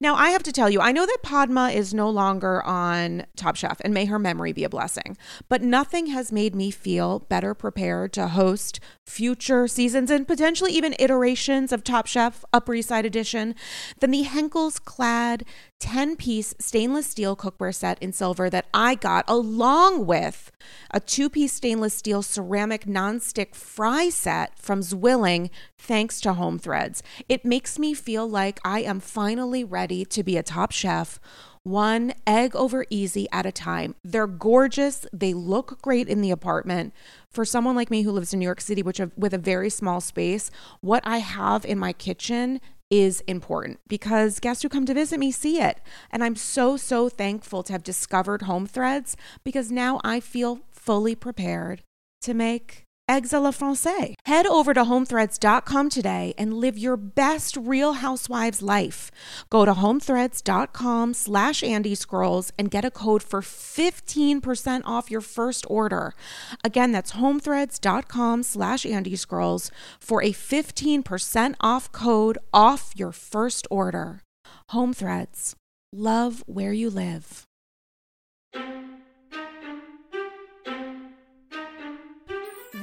Now, I have to tell you, I know that Padma is no longer on Top Chef, and may her memory be a blessing, but nothing has made me feel better prepared to host future seasons and potentially even iterations of Top Chef Upper East Side Edition than the Henckels clad 10 piece stainless steel cookware set in silver that I got, along with a two piece stainless steel ceramic nonstick fry set from Zwilling, thanks to Home Threads. It makes me feel like I am finally ready to be a top chef one egg over easy at a time. They're gorgeous. They look great in the apartment. For someone like me who lives in New York City, which with a very small space, what I have in my kitchen is important because guests who come to visit me see it. And I'm so, so thankful to have discovered Home Threads because now I feel fully prepared to make eggs a la francais. Head over to homethreads.com today and live your best Real Housewives life. Go to homethreads.com slash Andy Scrolls and get a code for 15% off your first order. Again, that's homethreads.com slash Andy Scrolls for a 15% off code off your first order. Home Threads. Love where you live.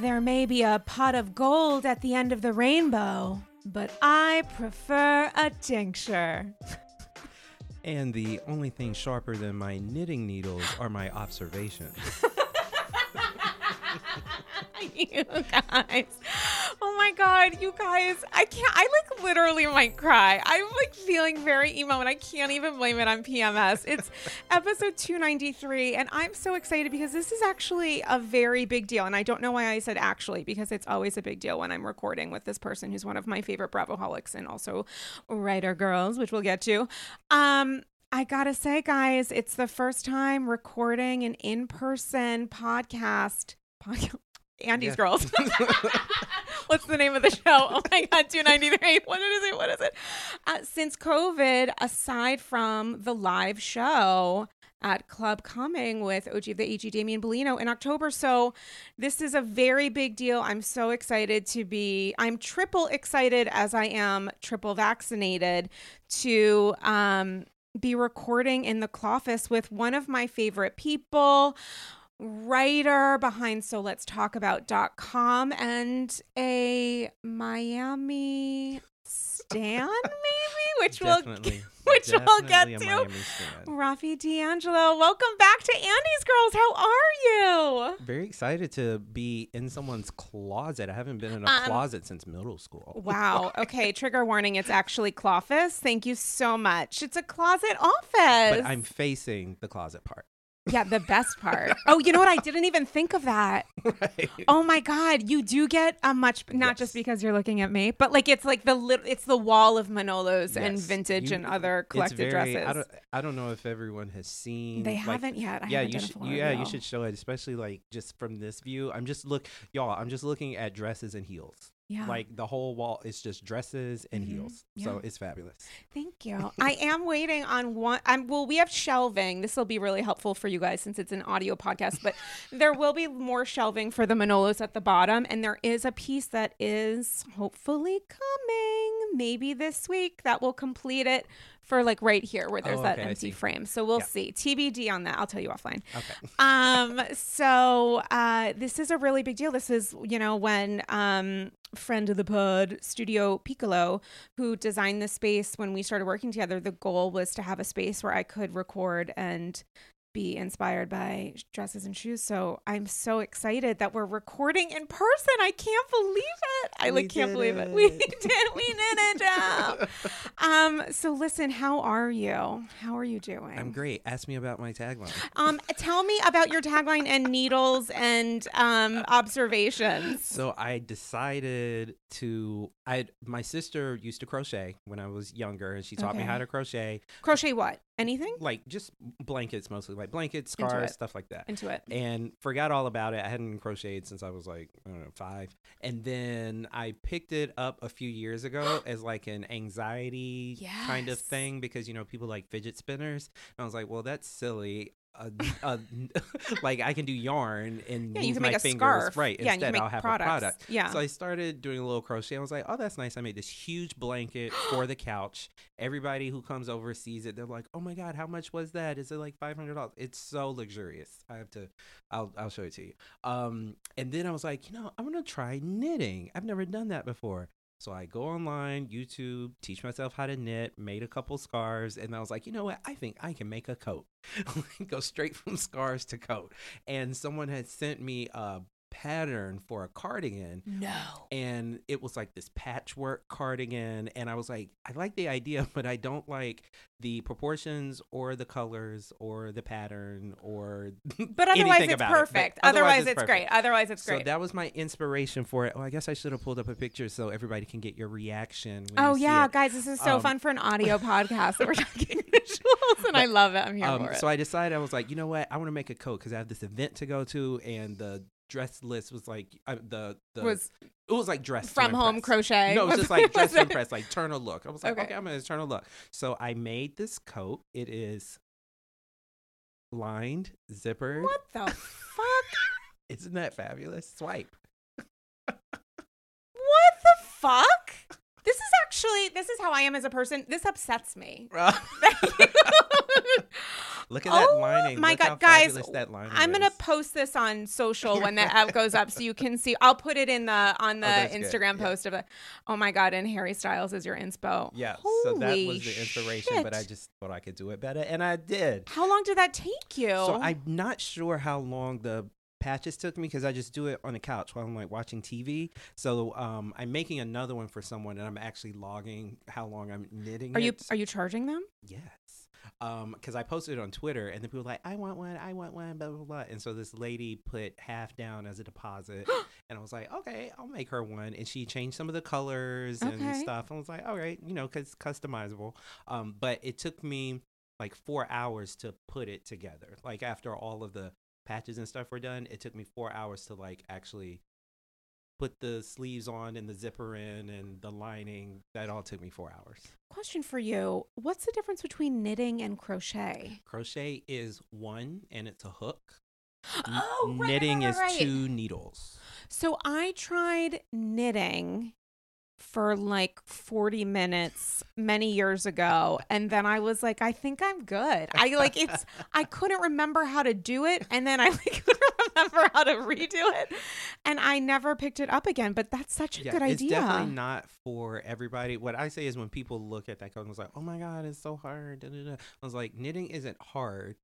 There may be a pot of gold at the end of the rainbow, but I prefer a tincture. and the only thing sharper than my knitting needles are my observations. you guys. Oh my god, you guys. I can't I like literally might cry. I'm like feeling very emo and I can't even blame it on PMS. It's episode 293 and I'm so excited because this is actually a very big deal and I don't know why I said actually because it's always a big deal when I'm recording with this person who's one of my favorite Bravoholics and also writer girls, which we'll get to. Um I gotta say, guys, it's the first time recording an in person podcast. podcast Andy's yeah. Girls. What's the name of the show? Oh my God, 293. What is it? What is it? Uh, since COVID, aside from the live show, at Club Coming with OG of the AG Damian Bellino in October. So this is a very big deal. I'm so excited to be, I'm triple excited as I am triple vaccinated to um, be recording in the Cloffice with one of my favorite people writer behind so let's talk about.com and a Miami stan maybe? Which definitely, we'll which we'll get to. Rafi D'Angelo welcome back to Andy's Girls. How are you? Very excited to be in someone's closet. I haven't been in a um, closet since middle school. Wow. Okay trigger warning it's actually cloffice thank you so much. It's a closet office. But I'm facing the closet part yeah, the best part. Oh, you know what? I didn't even think of that. Right. Oh my god, you do get a much not yes. just because you're looking at me, but like it's like the little it's the wall of Manolos yes. and vintage you, and other collected very, dresses. I don't, I don't know if everyone has seen. They like, haven't yet. I yeah, haven't you should. Yeah, you should show it, especially like just from this view. I'm just look, y'all. I'm just looking at dresses and heels. Yeah. Like the whole wall is just dresses and mm-hmm. heels. Yeah. So it's fabulous. Thank you. I am waiting on one. I'm, well, we have shelving. This will be really helpful for you guys since it's an audio podcast, but there will be more shelving for the Manolos at the bottom. And there is a piece that is hopefully coming maybe this week that will complete it for like right here where there's oh, okay, that empty frame. So we'll yeah. see. TBD on that. I'll tell you offline. Okay. um, so uh, this is a really big deal. This is, you know, when um, friend of the pod, Studio Piccolo, who designed the space when we started working together, the goal was to have a space where I could record and be inspired by dresses and shoes. So I'm so excited that we're recording in person. I can't believe it. I like can't believe it. it. We did. We did it, Jeff. um. So listen, how are you? How are you doing? I'm great. Ask me about my tagline. Um. Tell me about your tagline and needles and um observations. So I decided to. I my sister used to crochet when I was younger, and she taught okay. me how to crochet. Crochet what? Anything? Like just blankets mostly, like blankets, scarves, stuff like that. Into it. And forgot all about it. I hadn't crocheted since I was like, I don't know, five. And then I picked it up a few years ago as like an anxiety yes. kind of thing because, you know, people like fidget spinners. And I was like, well, that's silly a, a, like I can do yarn and yeah, move my fingers scarf. right. Yeah, Instead, I'll have products. a product. Yeah. So I started doing a little crochet. I was like, oh, that's nice. I made this huge blanket for the couch. Everybody who comes over sees it. They're like, oh my god, how much was that? Is it like five hundred dollars? It's so luxurious. I have to. I'll I'll show it to you. Um, and then I was like, you know, I'm gonna try knitting. I've never done that before. So I go online, YouTube, teach myself how to knit, made a couple scarves, and I was like, you know what? I think I can make a coat. go straight from scarves to coat. And someone had sent me a pattern for a cardigan. No. And it was like this patchwork cardigan. And I was like, I like the idea, but I don't like the proportions or the colors or the pattern or But otherwise it's perfect. It. Otherwise, otherwise, it's, it's great. Otherwise it's great. So that was my inspiration for it. Oh, I guess I should have pulled up a picture so everybody can get your reaction. oh yeah, guys, this is so um, fun for an audio podcast that we're talking visuals and but, I love it. I'm here um, for it. So I decided I was like, you know what? I want to make a coat because I have this event to go to and the dress list was like uh, the the was it was like dress from home crochet. No, it was just like dress to impress, like turn a look. I was like, okay, okay I'm gonna turn a look. So I made this coat. It is lined, zippered. What the fuck? Isn't that fabulous? Swipe. what the fuck? This is actually this is how I am as a person. This upsets me. Look at oh, that lining. My Look God, guys, I'm gonna post this on social when that app goes up, so you can see. I'll put it in the on the oh, Instagram good. post yeah. of it. Oh my God! And Harry Styles is your inspo. Yeah, Holy so that was the inspiration, shit. but I just thought I could do it better, and I did. How long did that take you? So I'm not sure how long the patches took me because I just do it on the couch while I'm like watching TV. So um, I'm making another one for someone, and I'm actually logging how long I'm knitting. Are it. you are you charging them? Yes um because i posted it on twitter and the people were like i want one i want one blah blah blah. And so this lady put half down as a deposit and i was like okay i'll make her one and she changed some of the colors okay. and stuff. And i was like all right you know because customizable. Um but it took me like four hours to put it together. Like after all of the patches and stuff were done it took me four hours to like actually put the sleeves on and the zipper in and the lining. That all took me four hours. Question for you What's the difference between knitting and crochet? Crochet is one and it's a hook. Oh, right, knitting right, right, is two needles. So I tried knitting for like 40 minutes many years ago and then I was like I think I'm good. I like it's I couldn't remember how to do it and then I like couldn't remember how to redo it and I never picked it up again but that's such a yeah, good idea. It's definitely not for everybody. What I say is when people look at that code and was like, "Oh my god, it's so hard." Da, da, da. I was like, knitting isn't hard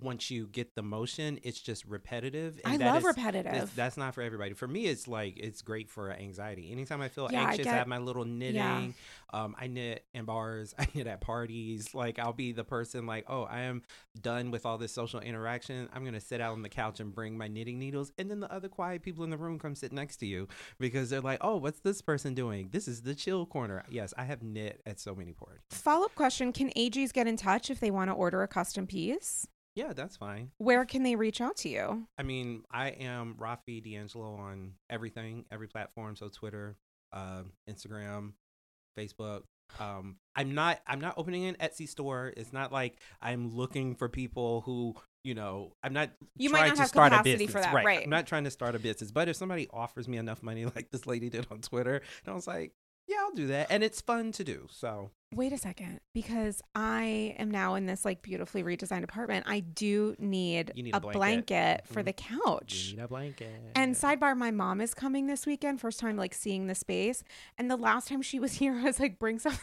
once you get the motion, it's just repetitive. I love is, repetitive. That's not for everybody. For me, it's like it's great for anxiety. Anytime I feel yeah, anxious, I, I, have my little knitting. Yeah. Um, I knit in bars. I knit at parties. Like I'll be the person like, oh, I am done with all this social interaction. I'm gonna sit out on the couch and bring my knitting needles, and then the other quiet people in the room come sit next to you because they're like, oh, what's this person doing? This is the chill corner. Yes, I have knit at so many parties. Follow up question: Can AGs get in touch if they want to order a custom piece? Yeah, that's fine. Where can they reach out to you? I mean, I am Rafi D'Angelo on everything, every platform. So Twitter, uh, Instagram, Facebook. Um, I'm not. I'm not opening an Etsy store. It's not like I'm looking for people who, you know, I'm not. You might not have start capacity for that, right. right? I'm not trying to start a business. But if somebody offers me enough money, like this lady did on Twitter, and I was like, yeah, I'll do that, and it's fun to do. So wait a second because I am now in this like beautifully redesigned apartment. I do need, need a, a blanket, blanket mm-hmm. for the couch. You need a blanket. And sidebar, my mom is coming this weekend, first time like seeing the space. And the last time she was here, I was like, bring something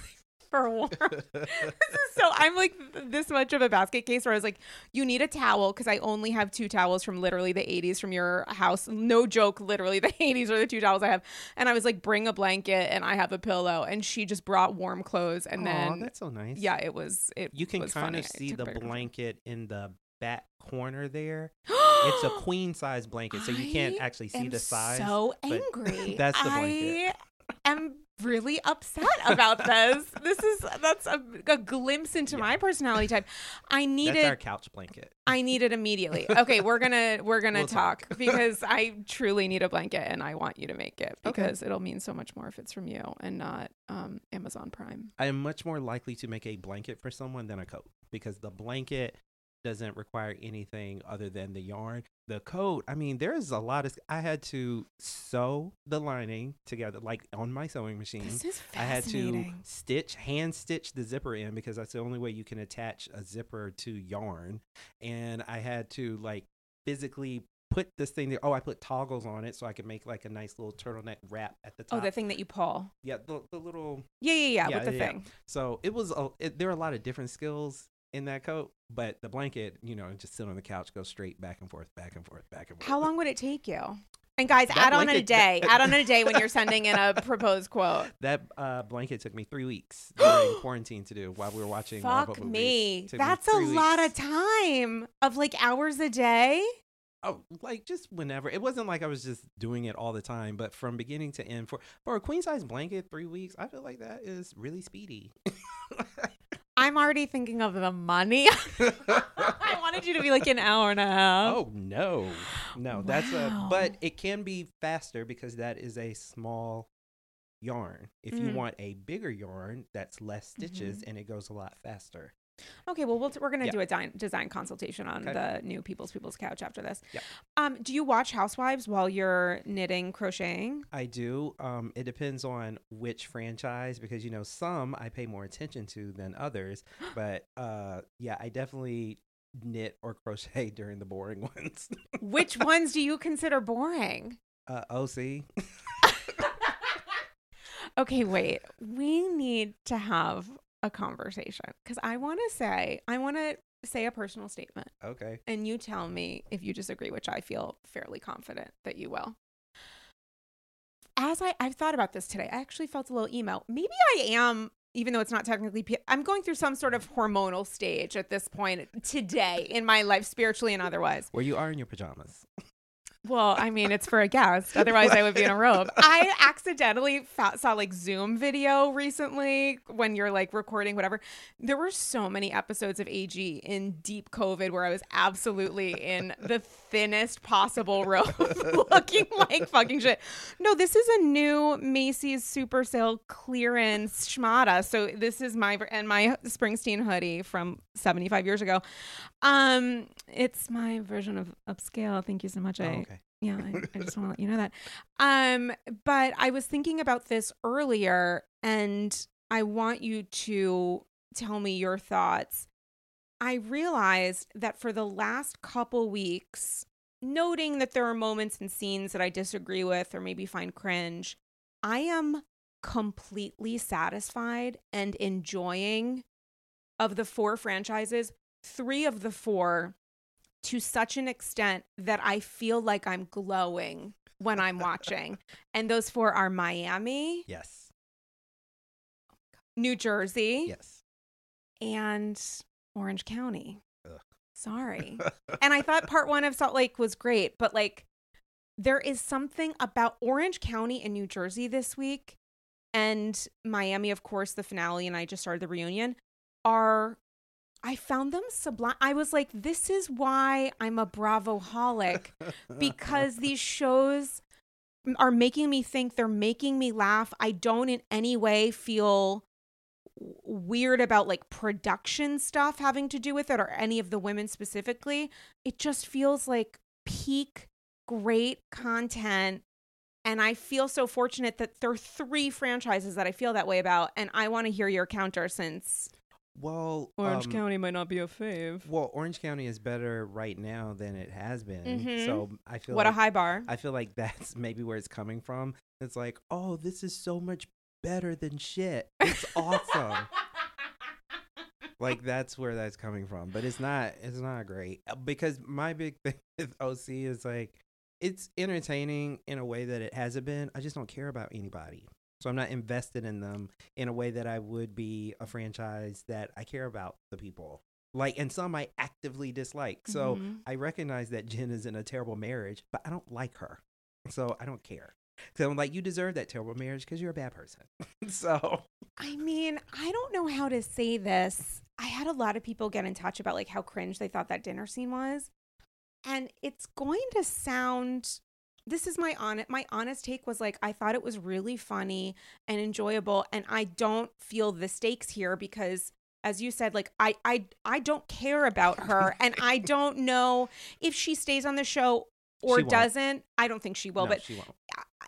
for is so I'm like this much of a basket case where I was like, you need a towel because I only have two towels from literally the 80s from your house. No joke, literally the 80s are the two towels I have. And I was like, bring a blanket and I have a pillow. And she just brought warm clothes. And Aw, then that's so nice. yeah, it was it. you can kind of see the blanket in the back corner there. It's a queen size blanket, so you can't actually see the size. So angry. that's the blanket. I am really upset about this. This is that's a, a glimpse into Yeah. my personality type. I need That's our couch blanket. I need it immediately. Okay, we're gonna we're gonna We'll talk, talk. because I truly need a blanket and I want you to make it because it'll mean so much more if it's from you and not um, Amazon Prime. I am much more likely to make a blanket for someone than a coat because the blanket doesn't require anything other than the yarn. The coat, I mean, there's a lot of. I had to sew the lining together, like on my sewing machine. This is fascinating. I had to stitch, hand stitch the zipper in because that's the only way you can attach a zipper to yarn. And I had to like physically put this thing there. Oh, I put toggles on it so I could make like a nice little turtleneck wrap at the oh, top. Oh, the thing that you pull. yeah, the, the little Yeah, yeah, yeah, Yeah, with the yeah. thing. so it was a, it, there are a lot of different skills in that coat, but the blanket, you know, just sit on the couch, go straight back and forth, back and forth, back and forth. How long would it take you? And guys, That add on a day. that- add on a day when you're sending in a proposed quote. That uh, blanket took me three weeks during quarantine to do while we were watching Fuck me. That's a three lot of time of like hours a day. Oh, like just whenever. It wasn't like I was just doing it all the time, but from beginning to end for for a queen size blanket, three weeks. I feel like that is really speedy. I'm already thinking of the money. I wanted you to be like an hour and a half. oh no, no, that's a. But it can be faster because that is a small yarn. If you Mm. want a bigger yarn, that's less stitches and it goes a lot faster. Okay, well, we'll t- we're going to do a design, design consultation on Okay. the new People's People's Couch after this. Um, do you watch Housewives while you're knitting, crocheting? I do. Um, it depends on which franchise because you know some I pay more attention to than others. But uh, yeah, I definitely knit or crochet during the boring ones. Which ones do you consider boring? uh, OC. Okay, wait. We need to have a conversation because I want to say, I want to say a personal statement, Okay. and you tell me if you disagree, which I feel fairly confident that you will. As I, I've thought about this today, I actually felt a little emo. Maybe I am, even though it's not technically, I'm going through some sort of hormonal stage at this point today in my life, spiritually and otherwise. Where you are in your pajamas. Well, I mean, it's for a guest. Otherwise, I would be in a robe. I accidentally saw like Zoom video recently when you're like recording whatever. There were so many episodes of AG in deep COVID where I was absolutely in the thinnest possible robe, looking like fucking shit. No, this is a new Macy's Super Sale clearance schmata. So this is my and my Springsteen hoodie from 75 years ago. Um, it's my version of upscale. Thank you so much. Oh, I okay. yeah, I, I just want to let you know that. Um, but I was thinking about this earlier, and I want you to tell me your thoughts. I realized that for the last couple weeks, noting that there are moments and scenes that I disagree with or maybe find cringe, I am completely satisfied and enjoying of the four franchises, three of the four to such an extent that I feel like I'm glowing when I'm watching. and those four are Miami, Yes. New Jersey, Yes. and Orange County. Ugh. Sorry. and I thought part one of Salt Lake was great, but like there is something about Orange County and New Jersey this week and Miami, of course, the finale, and I just started the reunion, are I found them sublime. I was like, this is why I'm a Bravo holic because these shows are making me think they're making me laugh. I don't in any way feel weird about like production stuff having to do with it or any of the women specifically. It just feels like peak great content. And I feel so fortunate that there are three franchises that I feel that way about. And I want to hear your counter since well, Orange um, County might not be a fave. Well, Orange County is better right now than it has been. Mhm. So I feel What like, a high bar. I feel like that's maybe where it's coming from. It's like, oh, this is so much better than shit. It's awesome. like that's where that's coming from, but it's not. It's not great Uh, because my big thing with OC is like it's entertaining in a way that it hasn't been. I just don't care about anybody. So I'm not invested in them in a way that I would be a franchise that I care about the people. Like and some I actively dislike. So Mhm. I recognize that Jen is in a terrible marriage, but I don't like her. So I don't care. So I'm like, you deserve that terrible marriage because you're a bad person. so I mean, I don't know how to say this. I had a lot of people get in touch about like how cringe they thought that dinner scene was. And it's going to sound this is my honest my honest take was like I thought it was really funny and enjoyable and I don't feel the stakes here because as you said like I I I don't care about her and I don't know if she stays on the show or doesn't. I don't think she will, no, but she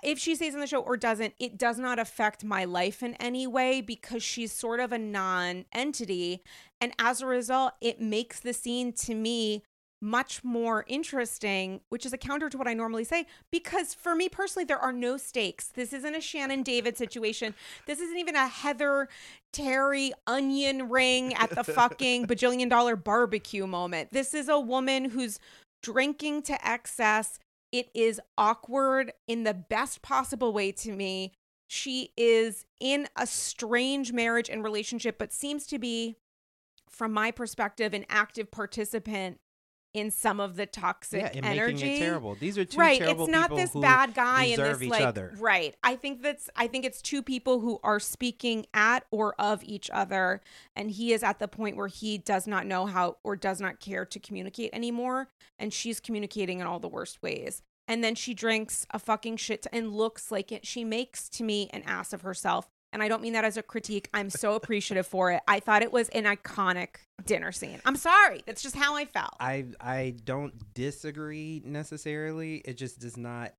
if she stays on the show or doesn't, it does not affect my life in any way because she's sort of a non entity. And as a result, it makes the scene to me much more interesting, which is a counter to what I normally say. Because for me personally, there are no stakes. This isn't a Shannon David situation. This isn't even a Heather Terry onion ring at the fucking bajillion dollar barbecue moment. This is a woman who's drinking to excess. It is awkward in the best possible way to me. She is in a strange marriage and relationship, but seems to be, from my perspective, an active participant in some of the toxic Yeah, and energy. making it terrible. These are two right, terrible it's not people this who bad guy and deserve this each like other. right. I think that's I think it's two people who are speaking at or of each other, and he is at the point where he does not know how or does not care to communicate anymore, and she's communicating in all the worst ways. And then she drinks a fucking shit and looks like it. She makes to me an ass of herself. And I don't mean that as a critique. I'm so appreciative for it. I thought it was an iconic dinner scene. I'm sorry. That's just how I felt. I I don't disagree necessarily. It just does not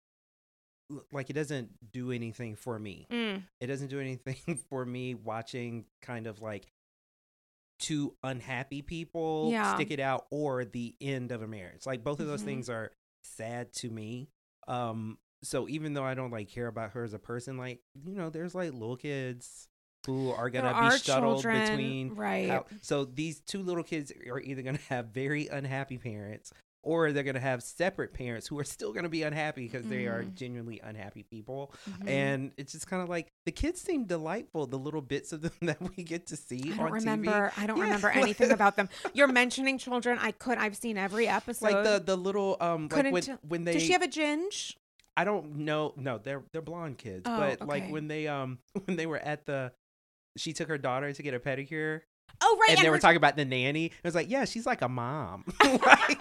like it doesn't do anything for me. Mm. It doesn't do anything for me watching kind of like two unhappy people Yeah. stick it out or the end of a marriage. Like both of those Mhm. things are sad to me. Um so even though I don't like care about her as a person, like, you know, there's like little kids who are gonna are be shuttled children, between right. how- so these two little kids are either to have very unhappy parents or they're going to have separate parents who are still going to be unhappy because they are Mhm. genuinely unhappy people. Mhm. And it's just kind of like the kids seem delightful, the little bits of them that we get to see I don't remember. TV. I don't Yeah, remember anything about them. You're mentioning children. I could. I've seen every episode. Like the the little um like Couldn't when tell- when they Does she have a ginge? I don't know no they're they're blonde kids Oh, but like when they um when they were at the she took her daughter to get a pedicure Oh, right. and, they were talking about the nanny. It was like, yeah, she's like a mom. Like-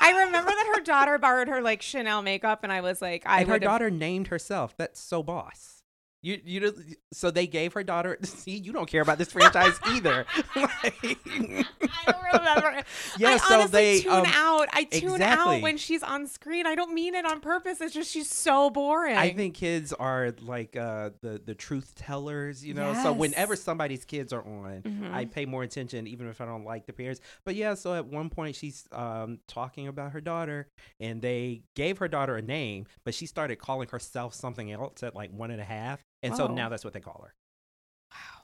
I remember that her daughter borrowed her like Chanel makeup, and I was like, I and her daughter named herself. That's so boss. You you so they gave her daughter. See, you don't care about this franchise either. Like- I don't remember. Yeah, I so honestly they, tune um, out. I tune exactly. out when she's on screen. I don't mean it on purpose. It's just she's so boring. I think kids are like uh, the the truth tellers, you know. So whenever somebody's kids are on, I Mhm. pay more attention, even if I don't like the parents. But yeah, so at one point she's um, talking about her daughter, and they gave her daughter a name, but she started calling herself something else at like one and a half, and so now that's what they call her.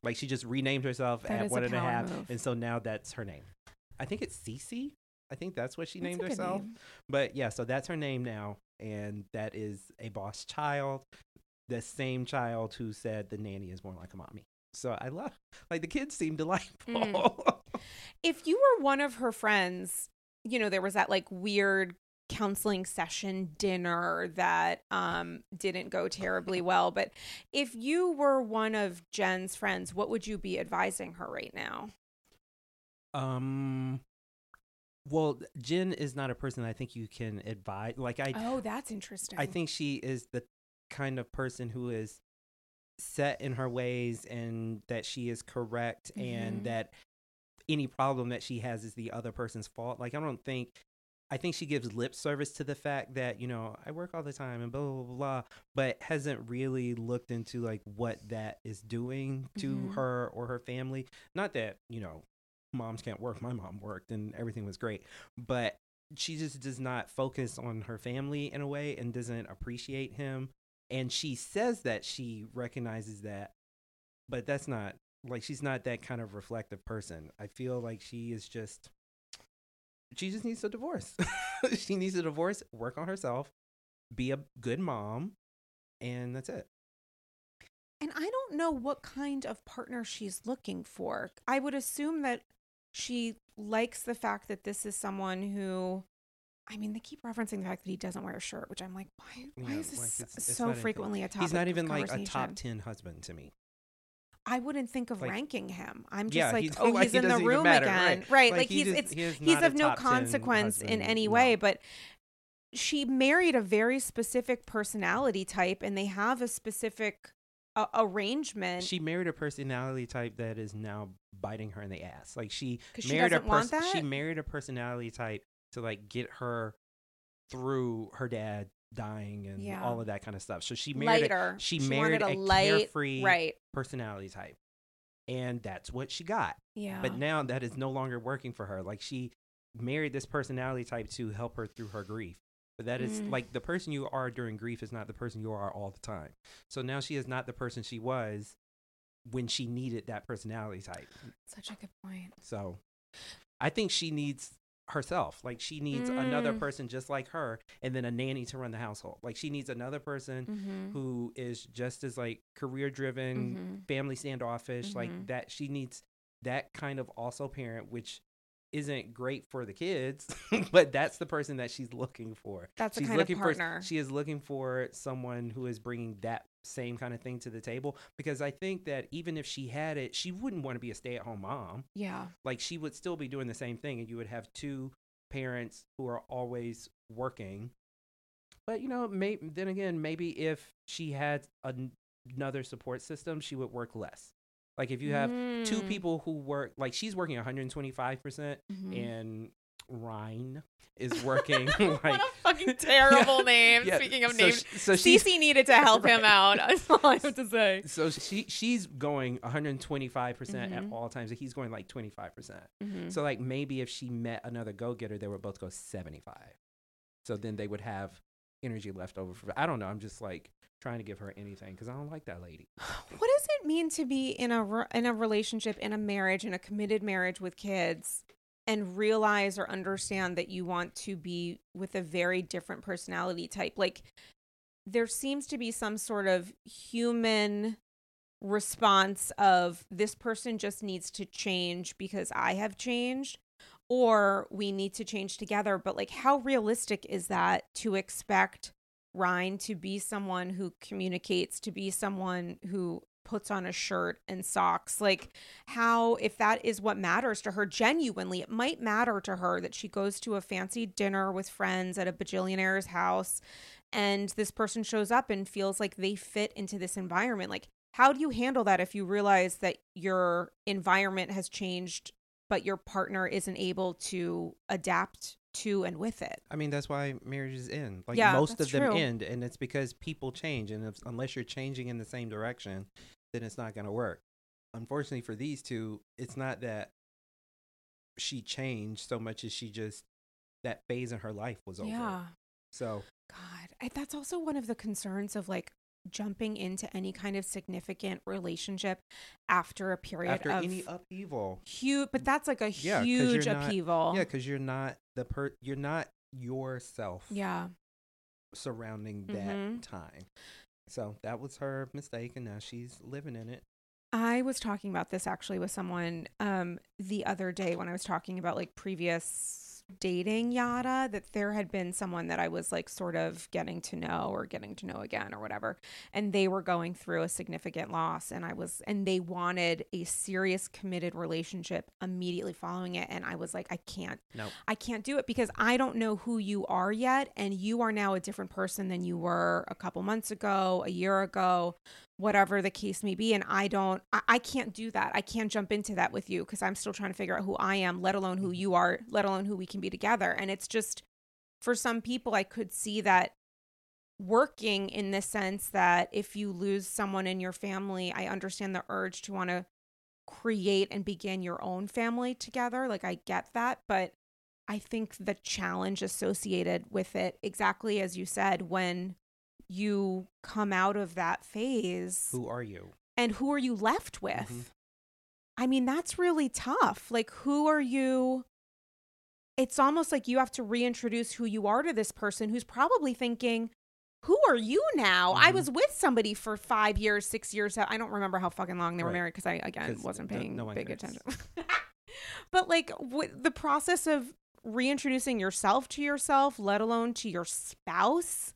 Like she just renamed herself That at a and a half, move. and so now that's her name. I think it's Cece. I think that's what she That's named herself. name. But yeah, so that's her name now, and that is a boss child, the same child who said the nanny is more like a mommy. So I love, like the kids seem delightful. Mm. If you were one of her friends, you know, there was that like weird counseling session dinner that um didn't go terribly well, but if you were one of Jen's friends, what would you be advising her right now? um, well, Jen is not a person I think you can advise. Like I, Oh, that's interesting. I think she is the kind of person who is set in her ways and that she is correct Mhm. and that any problem that she has is the other person's fault. Like I don't think I think she gives lip service to the fact that, you know, I work all the time and blah blah blah, blah but hasn't really looked into like what that is doing to Mhm. her or her family. Not that, you know, moms can't work. My mom worked and everything was great. But she just does not focus on her family in a way and doesn't appreciate him and she says that she recognizes that, but that's not like she's not that kind of reflective person. I feel like she is just she just needs a divorce. she needs a divorce, work on herself, be a good mom, and that's it. And I don't know what kind of partner she's looking for. I would assume that she likes the fact that this is someone who I mean, they keep referencing the fact that he doesn't wear a shirt, which I'm like, why? Why Yeah, is this like, it's- it's so anything. frequently a topic? He's not even like a top ten husband to me. I wouldn't think of Like- ranking him. I'm just Yeah, like, he's- oh, like, he's he in the room matter, again, right. right? Like, Like, he he's just- it's he he's of no top 10 consequence in any no. way, but she married a very specific personality type, and they have a specific uh, arrangement. She married a personality type that is now biting her in the ass. Like she married a person. She married a personality type to like get her through her dad dying and Yeah. all of that kind of stuff. So she married. A, lighter. she married a a light, carefree- right? personality type, and that's what she got. Yeah. But now that is no longer working for her. Like she married this personality type to help her through her grief. But that is Mm. like the person you are during grief is not the person you are all the time. So now she is not the person she was when she needed that personality type. Such a good point. So I think she needs herself. Like she needs another Mm. person just like her and then a nanny to run the household. Like she needs another person Mm-hmm. who is just as like career driven, Mhm. family standoffish, Mhm. like that she needs that kind of also parent which isn't great for the kids, but that's the person that she's looking for. That's the she's kind of looking partner. for she is looking for someone who is bringing that same kind of thing to the table because I think that even if she had it, she wouldn't want to be a stay-at-home mom. Yeah. Like she would still be doing the same thing and you would have two parents who are always working. But you know, may, then again, maybe if she had an, another support system, she would work less. Like if you have two Mm. people who work like she's working 125% Mhm. and Ryan is working what like a fucking terrible name. Yeah, Speaking of so names, so Cece needed to help him Right. out. That's all I have to say. so she she's going 125% at Mhm. all times and he's going like 25%. Mhm. So like maybe if she met another go-getter they would both go 75. So then they would have energy left over for I don't know, I'm just like trying to give her anything cuz I don't like that lady. What does it mean to be in a re- in a relationship, in a marriage, in a committed marriage with kids, and realize or understand that you want to be with a very different personality type? Like, there seems to be some sort of human response of this person just needs to change because I have changed or we need to change together but like how realistic is that to expect Ryan to be someone who communicates to be someone who puts on a shirt and socks like how if that is what matters to her genuinely it might matter to her that she goes to a fancy dinner with friends at a bajillionaire's house and this person shows up and feels like they fit into this environment like how do you handle that if you realize that your environment has changed but your partner isn't able to adapt to and with it I mean, that's why marriages end. Like Yeah, most of them true. end, and it's because people change, and if, unless you're changing in the same direction, then it's not going to work. Unfortunately for these two, it's not that she changed so much as she just that phase in her life was over. yeah So God, I, that's also one of the concerns of like jumping into any kind of significant relationship after a period after of any upheaval, huge, but that's like a Yeah, huge you're not- upheaval. yeah, because you're not the per, you're not yourself. yeah. surrounding that Mhm. time. So that was her mistake, and now she's living in it. I was talking about this actually with someone um the other day when I was talking about like previous dating yada that there had been someone that I was like sort of getting to know or getting to know again or whatever. And they were going through a significant loss and I was and they wanted a serious committed relationship immediately following it. And I was like I can't Nope. I can't do it because I don't know who you are yet. And you are now a different person than you were a couple months ago, a year ago whatever the case may be. And I don't, I, I can't do that. I can't jump into that with you because I'm still trying to figure out who I am, let alone who mm-hmm. you are, let alone who we can be together. And it's just, for some people, I could see that working in the sense that if you lose someone in your family, I understand the urge to want to create and begin your own family together. Like, I get that. But I think the challenge associated with it, exactly as you said, when you come out of that phase Who are you? and who are you left with? Mhm. I mean, that's really tough. Like, who are you? It's almost like you have to reintroduce who you are to this person who's probably thinking, who are you now? I Mhm. was with somebody for five years, six years. I don't remember how fucking long they were Right. married because I, again, wasn't paying no one big attention. but like w- the process of reintroducing yourself to yourself, let alone to your spouse,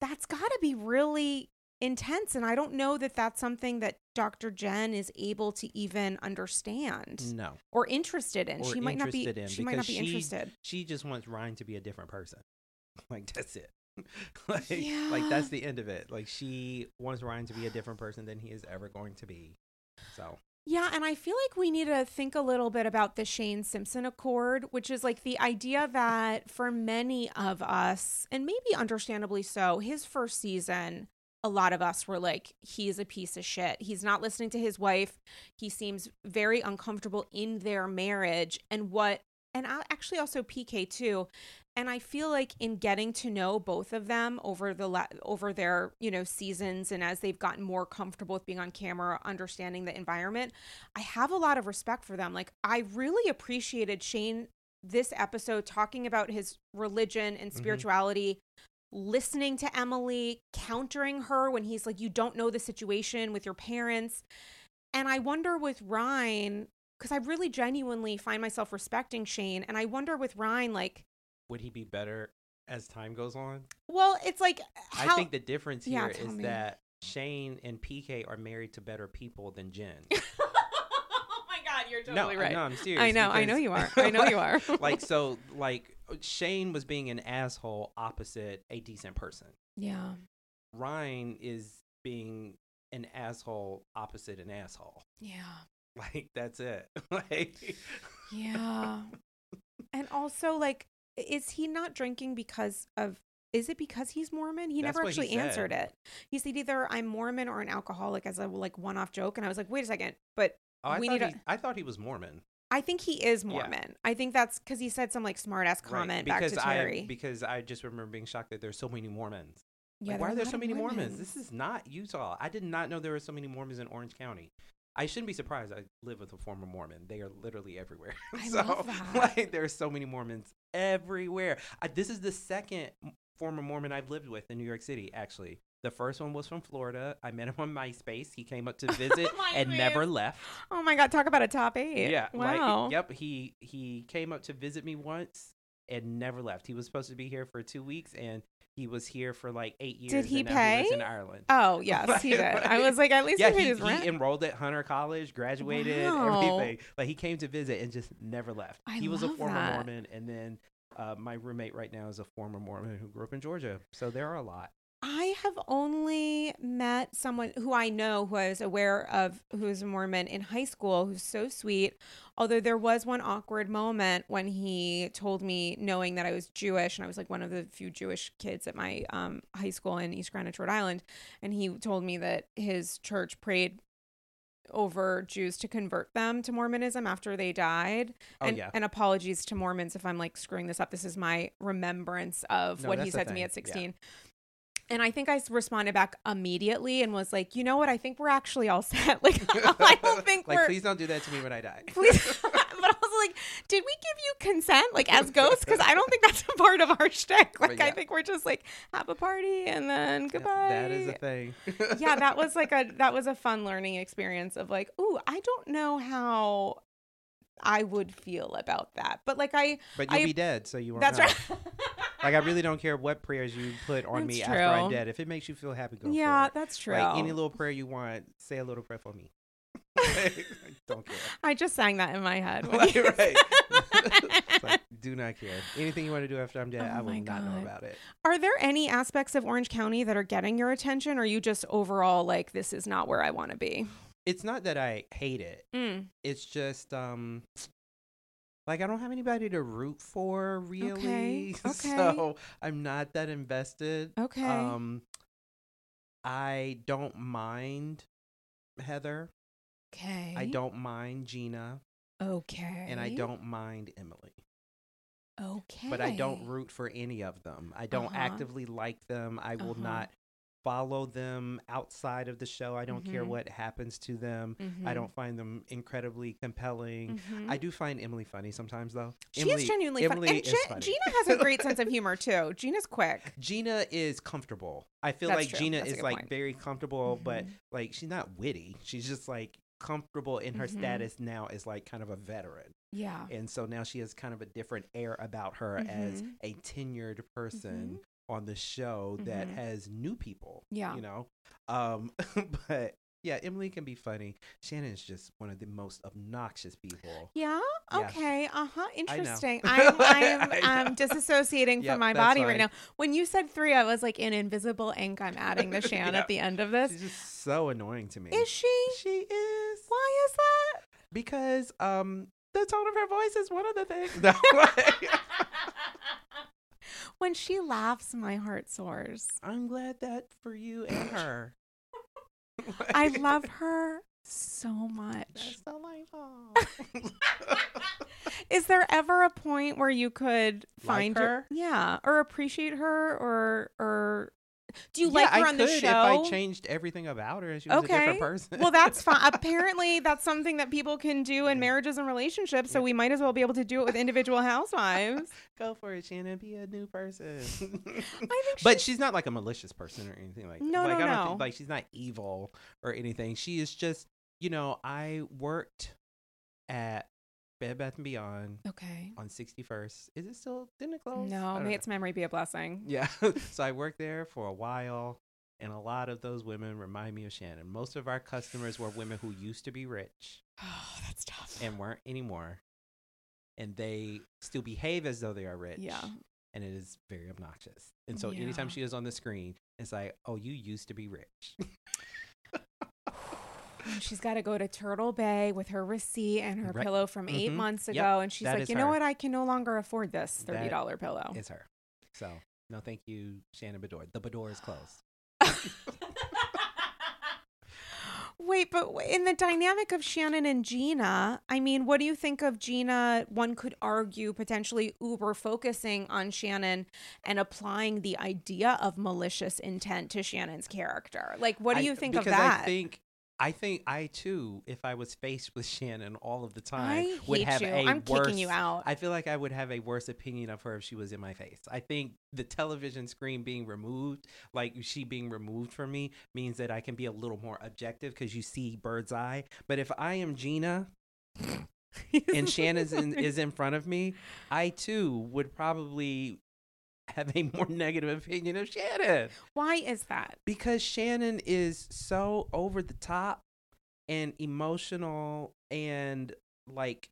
that's got to be really intense. And I don't know that that's something that Dr. Jen is able to even understand No. or interested in. Or she might not be. interested in, she might not be she- interested. She just wants Ryan to be a different person. Like that's it. like, Yeah. like that's the end of it. Like she wants Ryan to be a different person than he is ever going to be. So Yeah, and I feel like we need to think a little bit about the Shane Simpson Accord, which is like the idea that for many of us, and maybe understandably so, his first season, a lot of us were like, he's a piece of shit. He's not listening to his wife. He seems very uncomfortable in their marriage. And what, and I- actually also PK too. And I feel like in getting to know both of them over the la- over their you know seasons and as they've gotten more comfortable with being on camera, understanding the environment, I have a lot of respect for them. Like I really appreciated Shane this episode talking about his religion and Mhm. spirituality, listening to Emily, countering her when he's like, "You don't know the situation with your parents," and I wonder with Ryan because I really genuinely find myself respecting Shane, and I wonder with Ryan like. Would he be better as time goes on? Well, it's like how I think the difference Yeah, here tell is me. that Shane and PK are married to better people than Jen. oh my god, you're totally no, no, I'm serious. I know, I know you are. I know you are. like so, like Shane was being an asshole opposite a decent person. yeah. Ryan is being an asshole opposite an asshole. Yeah. Like that's it. like Yeah. and also like is he not drinking because of is it because he's Mormon? He That's never what he actually answered it. He said either I'm Mormon or an alcoholic as a like one-off joke and I was like, "Wait a second, But Oh, I We thought need he, I thought he was Mormon. I think he is Yeah. Mormon. I think that's cuz he said some like smart-ass Right, comment back to Terry. I because I just remember being shocked that there's so many Mormons. yeah, Like, why are there so many Mormons? This is not Utah. I did not know there were so many Mormons in Orange County. I shouldn't be surprised. I live with a former Mormon. They are literally everywhere. I so, love that. Like, there are so many Mormons everywhere. I, this is the second former Mormon I've lived with in New York City. Actually, the first one was from Florida. I met him on MySpace. He came up to visit and never left. Oh my god, talk about a top 8. Yeah. Wow. Like, yep. He he came up to visit me once and never left. He was supposed to be here for two weeks and he was here for like eight years. he and now He pay? in Ireland. Oh, yes, he did. I was like at least yeah, he he, he enrolled at Hunter College, graduated, Wow. everything. Like he came to visit and just never left. I he was a former that. Mormon, and then uh, my roommate right now is a former Mormon who grew up in Georgia. So there are a lot. I have only met someone who I know who I was aware of who is a Mormon in high school who's so sweet. Although there was one awkward moment when he told me, knowing that I was Jewish, and I was like one of the few Jewish kids at my um, high school in East Greenwich, Rhode Island, and he told me that his church prayed over Jews to convert them to Mormonism after they died. Oh and, yeah. and apologies to Mormons if I'm like screwing this up. This is my remembrance of No, what he said to me at Yeah. 16. And I think I responded back immediately and was like, you know what? I think we're actually all set. Like, I don't think like we're. please don't do that to me when I die. Please. but I was like, did we give you consent, like as ghosts? Because I don't think that's a part of our shtick. Like, I think we're just like have a party and then Yeah, goodbye. that is a thing. yeah, that was like a that was a fun learning experience of like, ooh, I don't know how I would feel about that, but like I, But you'll I- be dead, so you won't that's know. right. Like I really don't care what prayers you put on me That's after I'm dead. If it makes you feel happy, go yeah, for it. Yeah, that's true. Like any little prayer you want, say a little prayer for me. don't care. I just sang that in my head. Right, you right. said- It's like, do not care. Anything you want to do after I'm dead, Oh I will not know about it. Are there any aspects of Orange County that are getting your attention, or are you just overall like this is not where I want to be? It's not that I hate it. Mm. It's just um like I don't have anybody to root for really. okay. so I'm not that invested. Okay. Um I don't mind Heather. okay. I don't mind Gina. Okay. And I don't mind Emily. Okay. But I don't root for any of them. I don't Uh-huh. actively like them. I will Uh-huh. not follow them outside of the show. I don't care Mhm. what happens to them. I Mhm. don't find them incredibly compelling. Mhm. I do find Emily funny sometimes, though. She Emily, is genuinely funny. Emily And is Gi- funny. Gina has a great sense of humor too. Gina's quick. Gina is comfortable. I feel That's like true. Gina That's is like point. very comfortable, but Mhm. like she's not witty. She's just like comfortable in her Mhm. status now as like kind of a veteran. Yeah. And so now she has kind of a different air about her as Mhm. a tenured person on the show that Mhm. has new people. Yeah. You know? Um but yeah, Emily can be funny. Shannon is just one of the most obnoxious people. Yeah. Yeah. Okay. Uh huh. Interesting. I'm I I'm know. um, dissociating Yep, from my body right fine. now. When you said three, I was like in invisible ink. I'm adding the Shan Yeah. at the end of this. She's just so annoying to me. Is she? She is. Why is that? Because um the tone of her voice is one of the things. When she laughs, my heart soars. I'm glad that for you and her. I love her so much. Is there ever a point where you could Like find her? yeah, or appreciate her, or or do you yeah, like her I on the show? if I changed everything about her she was a different person. well, that's fine. Apparently, that's something that people can do in marriages and relationships. So Yeah. we might as well be able to do it with individual housewives. Go for it, Shannon. Be a new person. I think but she's not like a malicious person or anything like that. No, like, no, I don't no. Think, like she's not evil or anything. She is just, you know, I worked at Bed Bath and Beyond okay. on 61st. Is it still? Didn't it close? No, may its memory be a blessing. Yeah. so I worked there for a while, and a lot of those women remind me of Shannon. Most of our customers were women who used to be rich Oh, that's tough. and weren't anymore. And they still behave as though they are rich. Yeah. And it is very obnoxious. And so anytime she is on the screen, it's like, oh, you used to be rich. And she's got to go to Turtle Bay with her receipt and her Right. pillow from 8 Mhm. months Yep, ago. And she's that like, you know her. what? I can no longer afford this $30 pillow. it's her. So no, thank you, Shannon Beador. The Bedore is closed. Wait, but in the dynamic of Shannon and Gina, I mean, what do you think of Gina? One could argue potentially uber focusing on Shannon and applying the idea of malicious intent to Shannon's character. Like, what do I- you think of because that? I think I think I too, if I was faced with Shannon all of the time, I would have you. a I'm worse, kicking you out. I feel like I would have a worse opinion of her if she was in my face. I think the television screen being removed, like she being removed from me, means that I can be a little more objective because you see bird's eye. But if I am Gina and Shannon is in front of me, I too would probably have a more negative opinion of Shannon Why is that? because Shannon is so over the top and emotional and like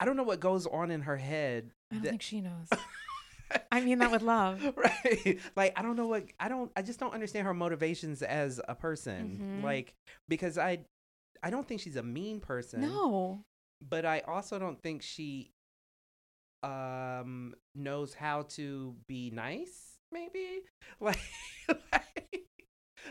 I don't know what goes on in her head. I don't that- think she knows. I mean that with love. right. Like I don't know what I don't I just don't understand her motivations as a person. Mhm. Like because I I don't think she's a mean person. No. But I also don't think she um knows how to be nice maybe like like,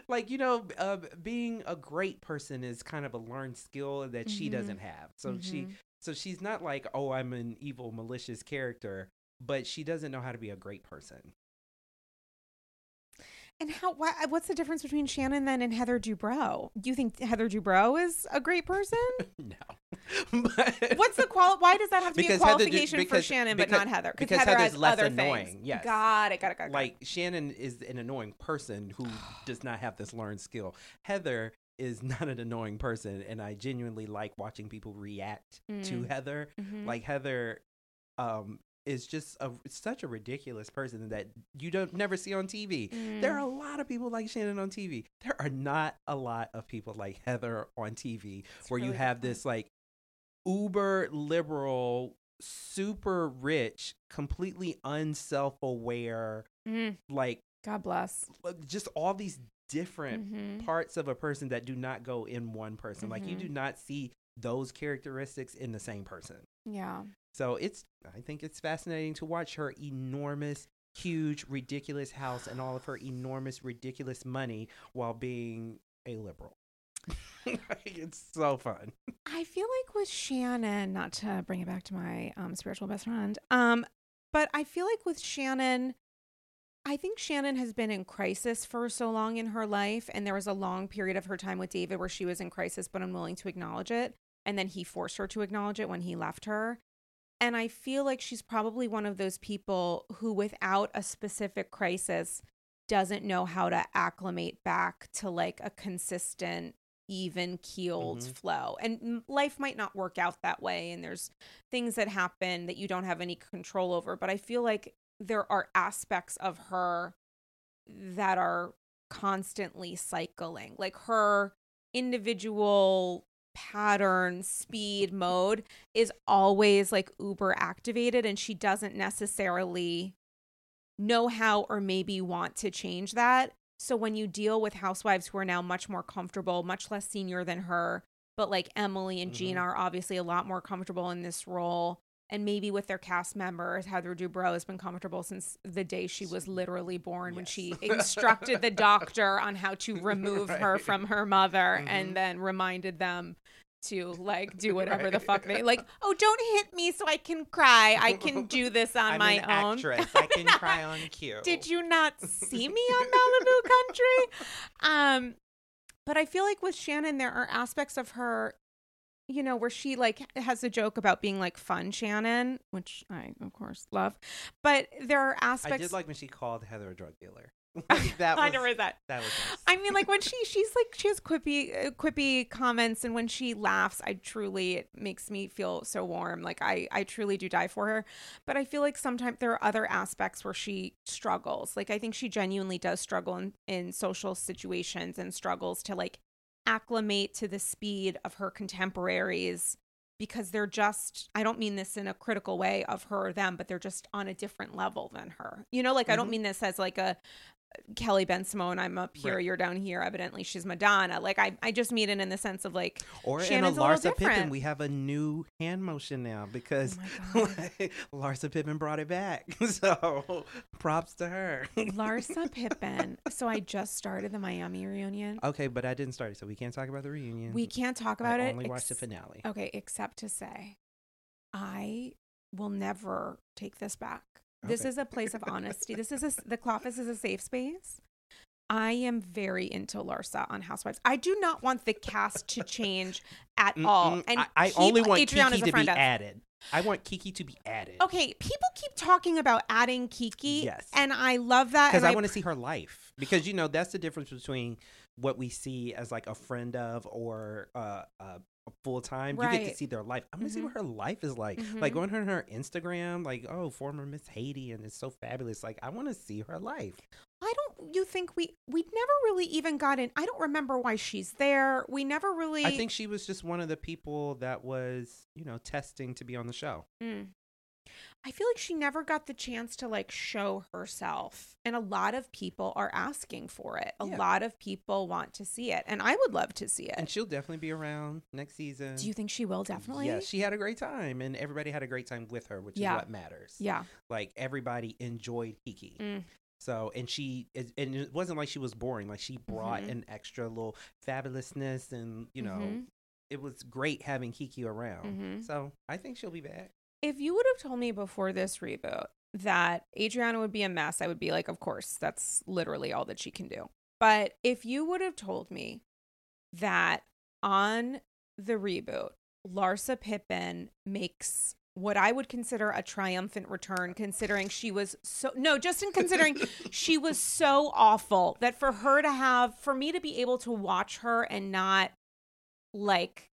like you know uh, being a great person is kind of a learned skill that she Mhm. doesn't have so she Mhm. so she's not like oh i'm an evil malicious character but she doesn't know how to be a great person And how? Why, what's the difference between Shannon then and Heather Dubrow? Do you think Heather Dubrow is a great person? no but What's the qual? Why does that have to be a Because Heather Du- qualification for because- Shannon but not Heather? because Heather Heather's has less other annoying, things. yes. Got it. Got it. Got it. like Shannon is an annoying person who does not have this learned skill. Heather is not an annoying person, and I genuinely like watching people react to Mm. Heather. Mhm. Like Heather, um, is just a such a ridiculous person that you don't never see on TV. There are a Mm. lot of people like Shannon on TV. There are not a lot of people like Heather on TV a where you really good have this like uber liberal, super rich, completely unself-aware, Mm. like God bless. just all these different Mhm. parts of a person that do not go in one person. Like you Mhm. do not see those characteristics in the same person. Yeah. So it's I think it's fascinating to watch her enormous, huge, ridiculous house and all of her enormous, ridiculous money while being a liberal. It's so fun. I feel like with Shannon, not to bring it back to my um, spiritual best friend, um, but I feel like with Shannon, I think Shannon has been in crisis for so long in her life. And there was a long period of her time with David where she was in crisis, but unwilling to acknowledge it. And then he forced her to acknowledge it when he left her. And I feel like she's probably one of those people who, without a specific crisis, doesn't know how to acclimate back to like a consistent, even keeled Mhm. flow. And life might not work out that way. And there's things that happen that you don't have any control over. But I feel like there are aspects of her that are constantly cycling, like her individual pattern speed mode is always like uber activated and she doesn't necessarily know how or maybe want to change that so when you deal with housewives who are now much more comfortable much less senior than her but like emily and gina Mhm. are obviously a lot more comfortable in this role and maybe with their cast members heather dubrow has been comfortable since the day she was literally born when she instructed the doctor on how to remove her from her mother Mhm. and then reminded them to like do whatever the fuck they like oh don't hit me so i can cry i can do this on I'm my an own actress. I can cry on cue. did you not see me on Malibu Country? Um, but I feel like with Shannon, there are aspects of her, you know, where she like has a joke about being like fun Shannon, which I of course love. But there are aspects. I did like when she called Heather a drug dealer. Like, that I was know where that. that was nice. I mean, like when she she's like she has quippy uh, quippy comments, and when she laughs, I truly it makes me feel so warm. Like I I truly do die for her. But I feel like sometimes there are other aspects where she struggles. Like I think she genuinely does struggle in in social situations and struggles to like acclimate to the speed of her contemporaries because they're just I don't mean this in a critical way of her or them, but they're just on a different level than her. You know, like I don't Mhm. mean this as like a Kelly Bensimon, I'm up here, Right. you're down here. Evidently, she's Madonna. Like I, I just mean it in the sense of like, Or Shannon's a in a Larsa Pippen, we have a new hand motion now because oh god, Larsa Pippen brought it back. So props to her. Larsa Pippen. So I just started the Miami reunion. okay, but I didn't start it, so we can't talk about the reunion. We can't talk about I it. only watched the finale. Okay, except to say, I will never take this back. This Okay. is a place of honesty. This is a, the office is a safe space. I am very into Larsa on Housewives. I do not want the cast to change at all. Mm-mm, And I, I only want Adriana's Kiki to be of. added. I want Kiki to be added. Okay, people keep talking about adding Kiki. Yes. And I love that. because and I, want to see her life. Because you know that's the difference between what we see as like a friend of or uh, uh, full time. You get to see their life. I want to see Mhm. what her life is like. Like Mhm. going on her Instagram, like oh former Miss Haiti, and it's so fabulous. Like I want to see her life. I don't you think we we never really even got in I don't remember why she's there. We never really I think she was just one of the people that was you know testing to be on the show. Mm. I feel like she never got the chance to like show herself. And a lot of people are asking for it. A Yeah. lot of people want to see it. And I would love to see it. And she'll definitely be around next season. Do you think she will definitely? Yeah, she had a great time, and everybody had a great time with her, which Yeah. is what matters. yeah. like everybody enjoyed Kiki. Mm. So and she and it wasn't like she was boring. Like she brought Mhm. an extra little fabulousness, and you know Mhm. it was great having Kiki around. Mhm. So I think she'll be back. If you would have told me before this reboot that Adriana would be a mess, I would be like, of course, that's literally all that she can do. But if you would have told me that on the reboot, Larsa Pippen makes what I would consider a triumphant return, considering she was so no, just in considering she was so awful that for her to have, for me to be able to watch her and not like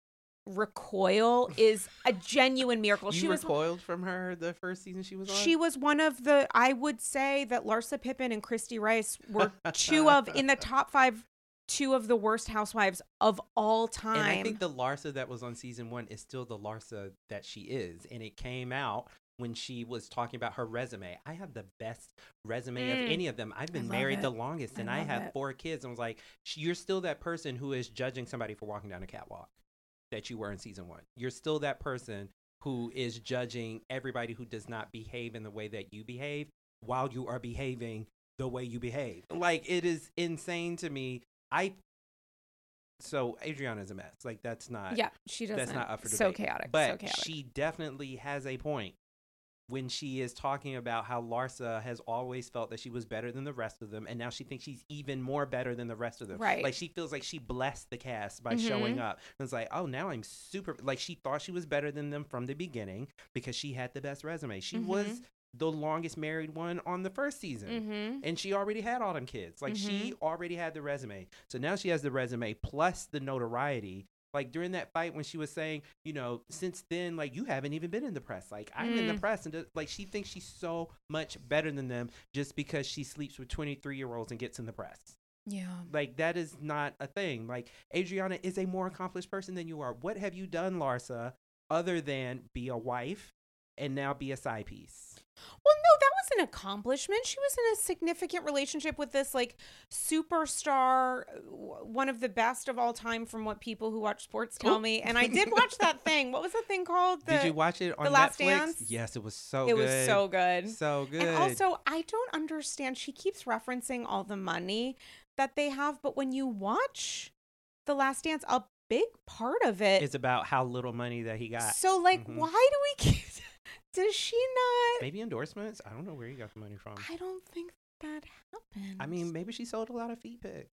recoil is a genuine miracle. you she was recoiled from her the first season she was on. she was one of the I would say that Larsa Pippen and Christy Rice were two of in the top five two of the worst housewives of all time. And I think the Larsa that was on season one is still the Larsa that she is. And it came out when she was talking about her resume. I have the best resume Mm. of any of them. I've been married it. the longest I and I, have it. four kids. And was like, you're still that person who is judging somebody for walking down a catwalk that you were in season one. You're still that person who is judging everybody who does not behave in the way that you behave while you are behaving the way you behave. Like it is insane to me. I so Adriana's a mess. Like that's not yeah, she doesn't. that's not up for debate. so chaotic. But so chaotic. she definitely has a point when she is talking about how Larsa has always felt that she was better than the rest of them, and now she thinks she's even more better than the rest of them. Right. Like she feels like she blessed the cast by showing Mhm. up. And it's like, oh, now I'm super. Like she thought she was better than them from the beginning because she had the best resume. She was Mhm. the longest married one on the first season. Mm-hmm. And she already had all them kids. Like she already had the resume. So now she has the resume plus the notoriety. Like during that fight when she was saying, you know, since then, like you haven't even been in the press. Like I'm in the Mm. press, and like she thinks she's so much better than them just because she sleeps with 23 year olds and gets in the press. Yeah. Like that is not a thing. Like Adriana is a more accomplished person than you are. What have you done, Larsa, other than be a wife and now be a side piece? Well, no, that was an accomplishment. She was in a significant relationship with this like superstar, one of the best of all time, from what people who watch sports tell Ooh. me. And I did watch that thing. What was the thing called? The, Did you watch it on The Last Netflix? Dance? Yes, it was so good. It good. was so good. So good. And also, I don't understand. She keeps referencing all the money that they have, but when you watch The Last Dance, a big part of it's about how little money that he got. so, like, Mhm. why do we keep? Does she not? Maybe endorsements. I don't know where he got the money from. I don't think that happened. I mean, maybe she sold a lot of feet pics.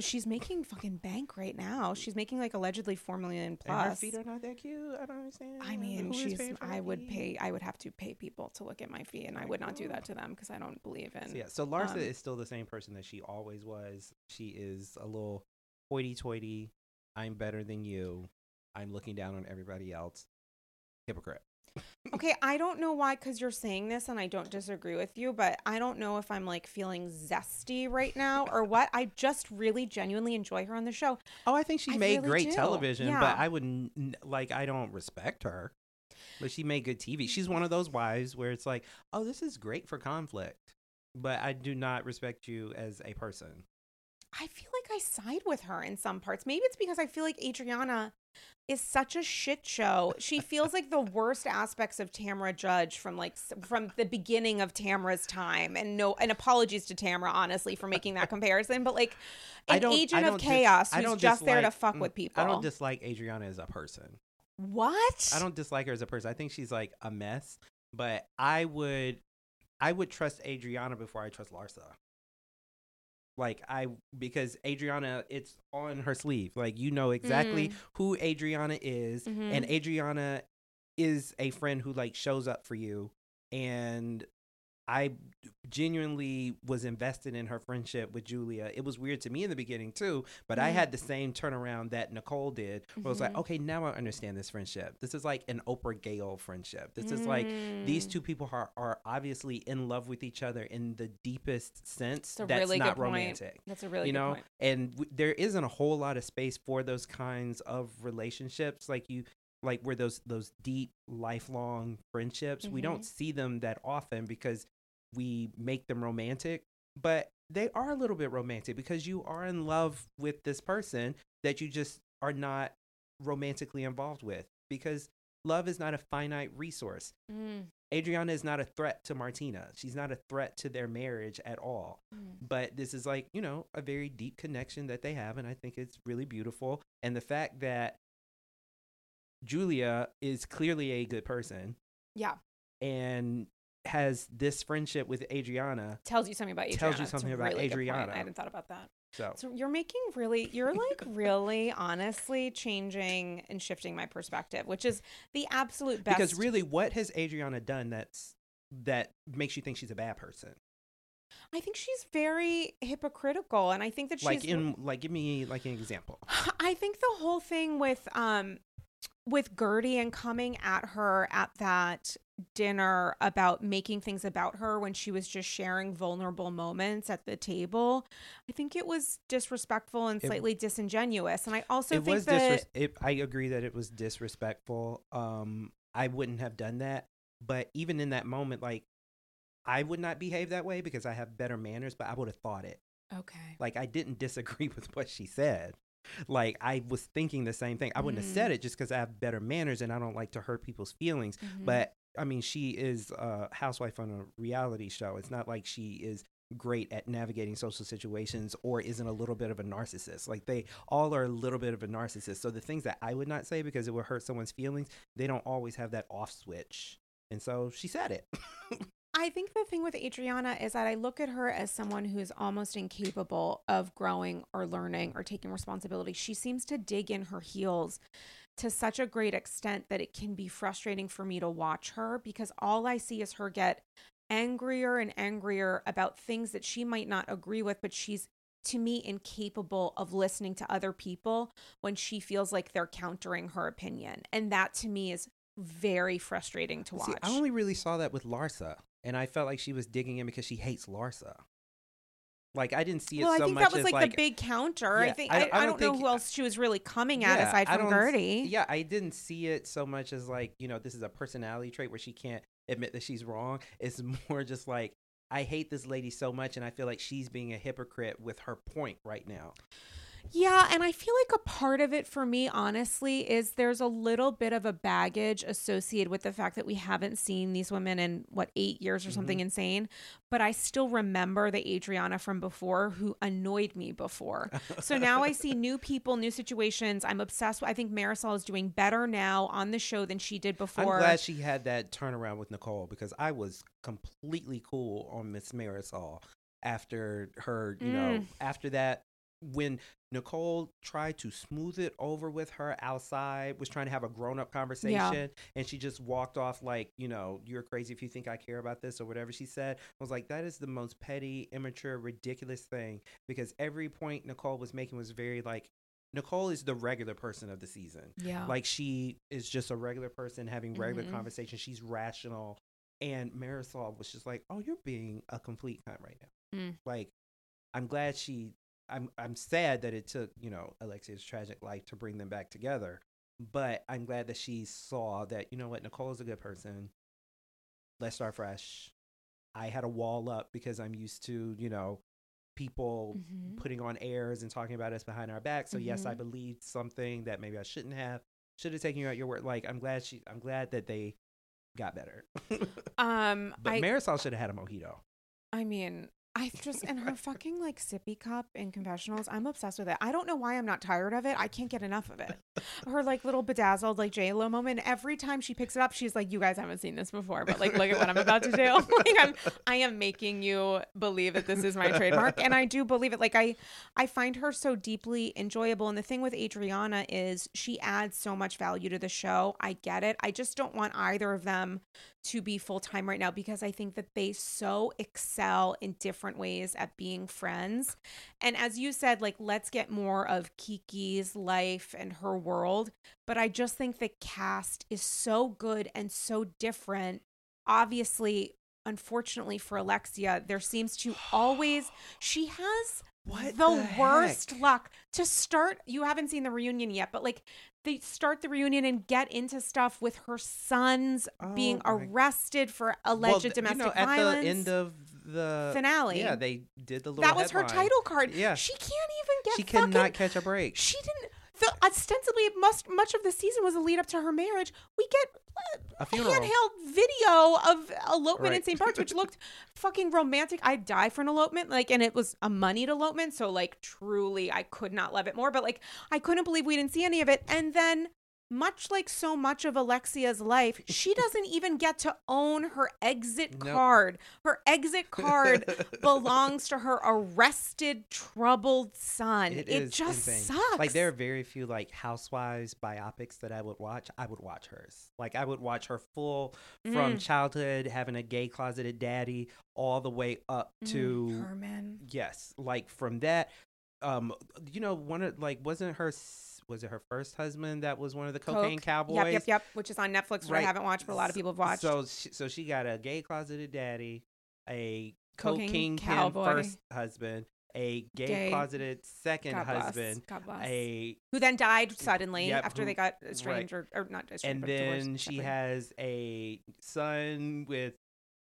She's making fucking bank right now. She's making like allegedly four million And her plus. feet are not that cute. I don't understand. I mean, Who she's. paying for her I would feet? pay. I would have to pay people to look at my feet, and I would not do that to them because I don't believe in. So, yeah, so Larsa um, is still the same person that she always was. She is a little hoity-toity. I'm better than you. I'm looking down on everybody else. Hypocrite. Okay, I don't know why, because you're saying this, and I don't disagree with you, but I don't know if I'm like feeling zesty right now or what. I just really genuinely enjoy her on the show. Oh, I think she I made really great do. television, Yeah. but I wouldn't like. I don't respect her, but she made good TV. She's one of those wives where it's like, oh, this is great for conflict, but I do not respect you as a person. I feel like I side with her in some parts. Maybe it's because I feel like Adriana is such a shit show. She feels like the worst aspects of Tamra Judge from like from the beginning of Tamra's time. And no, and apologies to Tamara honestly for making that comparison, but like I an agent don't of dis- chaos I who's don't just there to fuck mm, with people. I don't dislike Adriana as a person. what? I don't dislike her as a person. I think she's like a mess, but I would I would trust Adriana before I trust Larsa. Like I because Adriana it's on her sleeve. Like you know exactly Mm. who Adriana is and Mhm. Adriana is a friend who like shows up for you and I genuinely was invested in her friendship with Julia. It was weird to me in the beginning too, but I Mhm. had the same turnaround that Nicole did. Where I was like, Mhm. okay, now I understand this friendship. This is like an Oprah Gayle friendship. This is like these Mm. two people are, are obviously in love with each other in the deepest sense. That's really not good point. romantic That's a really you good know point. and w- there isn't a whole lot of space for those kinds of relationships like you like where those those deep lifelong friendships we Mhm. don't see them that often because we make them romantic but they are a little bit romantic because you are in love with this person that you just are not romantically involved with because love is not a finite resource Mm, Adriana is not a threat to Martina. She's not a threat to their marriage at all mm. but this is like you know a very deep connection that they have and i think it's really beautiful and the fact that julia is clearly a good person Yeah. and has this friendship with adriana Tells you something about Adriana. Tells you something about really. Adriana. I hadn't thought about that. so So you're making really, you're like really honestly changing and shifting my perspective, which is the absolute best. because really what has adriana done that's that makes you think she's a bad person I think she's very hypocritical, and I think that she's. like in like give me like an example I think the whole thing with um with Guerdy and coming at her at that dinner about making things about her when she was just sharing vulnerable moments at the table. I think it was disrespectful and It- slightly disingenuous. And I also it think was that disres- it, i agree that it was disrespectful um i wouldn't have done that but even in that moment like i would not behave that way because i have better manners but i would have thought it Okay. like i didn't disagree with what she said like i was thinking the same thing i wouldn't have said it just because i have better manners and i don't like to hurt people's feelings Mhm. but i mean she is a housewife on a reality show. It's not like she is great at navigating social situations or isn't a little bit of a narcissist. Like they all are a little bit of a narcissist. So the things that i would not say because it would hurt someone's feelings they don't always have that off switch. And so she said it. I think the thing with Adriana is that I look at her as someone who's almost incapable of growing or learning or taking responsibility. She seems to dig in her heels to such a great extent that it can be frustrating for me to watch her because all I see is her get angrier and angrier about things that she might not agree with, but she's to me incapable of listening to other people when she feels like they're countering her opinion. And that to me is very frustrating to watch. See, I only really saw that with Larsa, and I felt like she was digging in because she hates Larsa. Like I didn't see it well, so I think much that was as like, the big counter. Yeah, I think I- I, I don't don't, know who else she was really coming at Yeah, aside from Guerdy. Yeah, I didn't see it so much as like, you know, this is a personality trait where she can't admit that she's wrong. It's more just like, I hate this lady so much and I feel like she's being a hypocrite with her point right now. Yeah, and I feel like a part of it for me, honestly, is there's a little bit of a baggage associated with the fact that we haven't seen these women in what eight years or something insane. But I still remember the Adriana from before who annoyed me before. So now I see new people, new situations. I'm obsessed. With, I think Marysol is doing better now on the show than she did before. I'm glad she had that turnaround with Nicole because I was completely cool on Miss Marysol after her, you know, Mm. after that when Nicole tried to smooth it over with her outside, was trying to have a grown up conversation, and she just walked off like, you know, you're crazy if you think I care about this or whatever she said. I was like, that is the most petty, immature, ridiculous thing because every point Nicole was making was very like, Nicole is the regular person of the season. yeah. Like she is just a regular person having regular Mhm. conversations. She's rational. And Marysol was just like, "Oh, you're being a complete cunt right now." Mm. Like, I'm glad she. I'm I'm sad that it took you know Alexia's tragic life to bring them back together, but I'm glad that she saw that you know what Nicole is a good person. Let's start fresh. I had a wall up because I'm used to you know people Mhm. putting on airs and talking about us behind our back. So yes, I Mhm. believed something that maybe I shouldn't have. Should have taken you at your word. Like I'm glad she. I'm glad that they got better. Um, but I, Marysol should have had a mojito. I mean, I just and her fucking like sippy cup in confessionals. I'm obsessed with it. I don't know why I'm not tired of it. I can't get enough of it. Her like little bedazzled like J Lo moment. Every time she picks it up, she's like, "You guys haven't seen this before, but like, look at what I'm about to do." like, I'm I am making you believe that this is my trademark, and I do believe it. Like, I I find her so deeply enjoyable. And the thing with Adriana is she adds so much value to the show. I get it. I just don't want either of them to be full time right now because I think that they so excel in different ways at being friends. And as you said, like, let's get more of Kiki's life and her world. But I just think the cast is so good and so different. Obviously, unfortunately for Alexia, there seems to always, she has What the, the worst luck to start you haven't seen the reunion yet but like they start the reunion and get into stuff with her sons being Oh my- arrested for alleged th- domestic you know, violence at the end of the finale Yeah, they did the little. that was her title card Yeah. she can't even get She fucking, cannot catch a break. she didn't the, ostensibly must much of the season was a lead up to her marriage. We get uh, A funeral. handheld video of elopement in St. Barts which looked fucking romantic. I'd die for an elopement like and it was a moneyed elopement so like truly i could not love it more but like i couldn't believe we didn't see any of it. And then much like so much of Alexia's life, she doesn't even get to own her exit Nope. card. Her exit card belongs to her arrested, troubled son. It, just insane. sucks. Like there are very few like housewives biopics that I would watch. I would watch hers. Like I would watch her full from Mm. childhood having a gay closeted daddy all the way up to Mm, Herman. yes, like from that um you know one of like wasn't her was it her first husband that was one of the cocaine Coke. cowboys Yep, yep, yep. Which is on Netflix, which I haven't watched, but a lot of people have watched. So she, so she got a gay closeted daddy, a Cocaine cowboy. first husband, a gay, Gay. closeted second God bless. husband, God bless. a who then died suddenly Yep, after who- they got estranged or, or not estranged, and then she separate. has a son with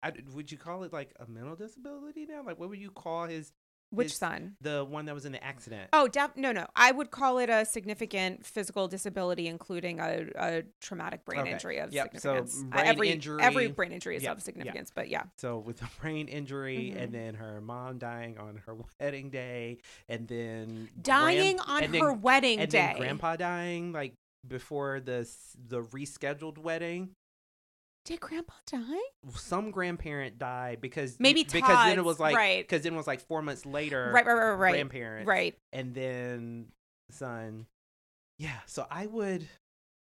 I, would you call it like a mental disability now? Like what would you call his which son? the one that was in the accident? Oh, def- no, no. I would call it a significant physical disability, including a, a traumatic brain Okay. injury of Yep, so significance. Uh, brain every injury- every brain injury is Yep, of significance, but yeah. So with a brain injury, Mhm. and then her mom dying on her wedding day, and then Dying grand- on and then- her wedding and day. then grandpa dying like before the the rescheduled wedding. Did grandpa die? some grandparent died because Maybe because then it was like right. because then it was like four months later Right, right, right, right. grandparent Right. and then son yeah so I would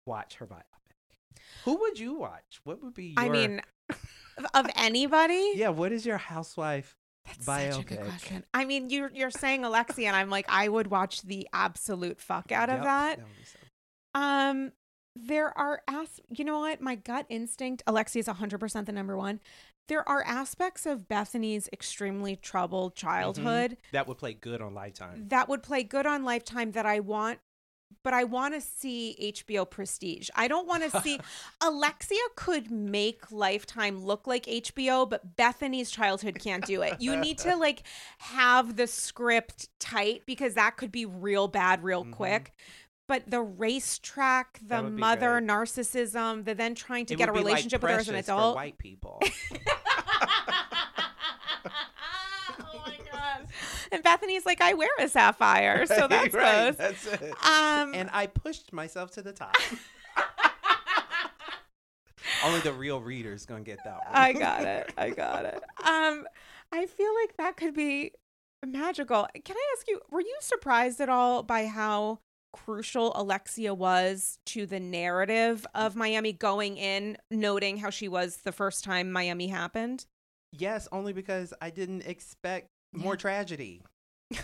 watch her biopic who would you watch what would be your I mean, of anybody? yeah what is your housewife That's such a good question. I mean, you're you're saying Alexia, and I'm like, I would watch the absolute fuck out of Yep, that. so- Um, there are as you know what my gut instinct. Alexia is 100 percent the number one. There are aspects of Bethenny's extremely troubled childhood that would play good on Lifetime that would play good on Lifetime that I want. But I want to see HBO Prestige. I don't want to see Alexia could make Lifetime look like HBO, but Bethenny's childhood can't do it. You need to like have the script tight because that could be real bad real Mhm. quick. But the racetrack, the mother great. narcissism, the then trying to It get a be like relationship with her as an adult. white people oh my god! And Bethenny's like, I wear a sapphire, so that's right, close. that's it Um, and I pushed myself to the top only the real readers gonna get that one I got it. I got it. Um, I feel like that could be magical. Can I ask you, were you surprised at all by how crucial Alexia was to the narrative of Miami going in, noting how she was the first time Miami happened? Yes, only because I didn't expect more Yeah. tragedy.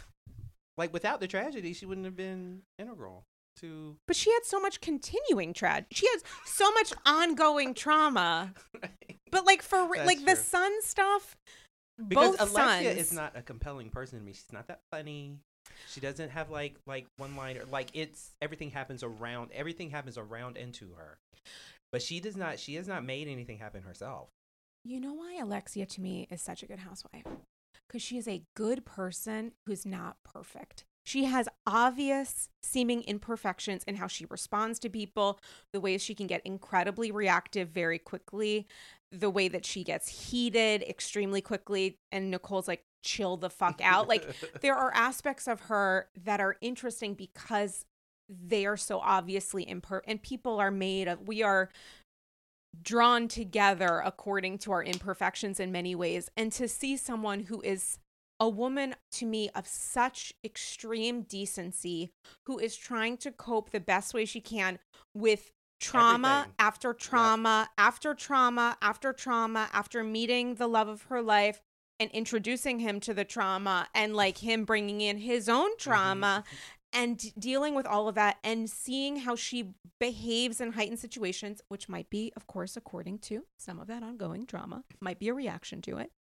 like without the tragedy, she wouldn't have been integral to. But she had so much continuing tragedy. She has so much ongoing trauma. But like for That's like the true. son stuff, because both Alexia sons. is not a compelling person to me. She's not that funny. She doesn't have like like one liner. Like it's everything happens around. Everything happens around into her. But she does not. She has not made anything happen herself. You know why Alexia to me is such a good housewife? Because she is a good person who's not perfect. She has obvious seeming imperfections in how she responds to people, the ways she can get incredibly reactive very quickly, the way that she gets heated extremely quickly. And Nicole's like, chill the fuck out. Like, there are aspects of her that are interesting because they are so obviously imper and people are made of we are drawn together according to our imperfections in many ways and to see someone who is a woman to me of such extreme decency who is trying to cope the best way she can with trauma Everything. after trauma after trauma after trauma after meeting the love of her life and introducing him to the trauma and like him bringing in his own mm-hmm. trauma and d- dealing with all of that and seeing how she behaves in heightened situations, which might be, of course, according to some of that ongoing drama, might be a reaction to it.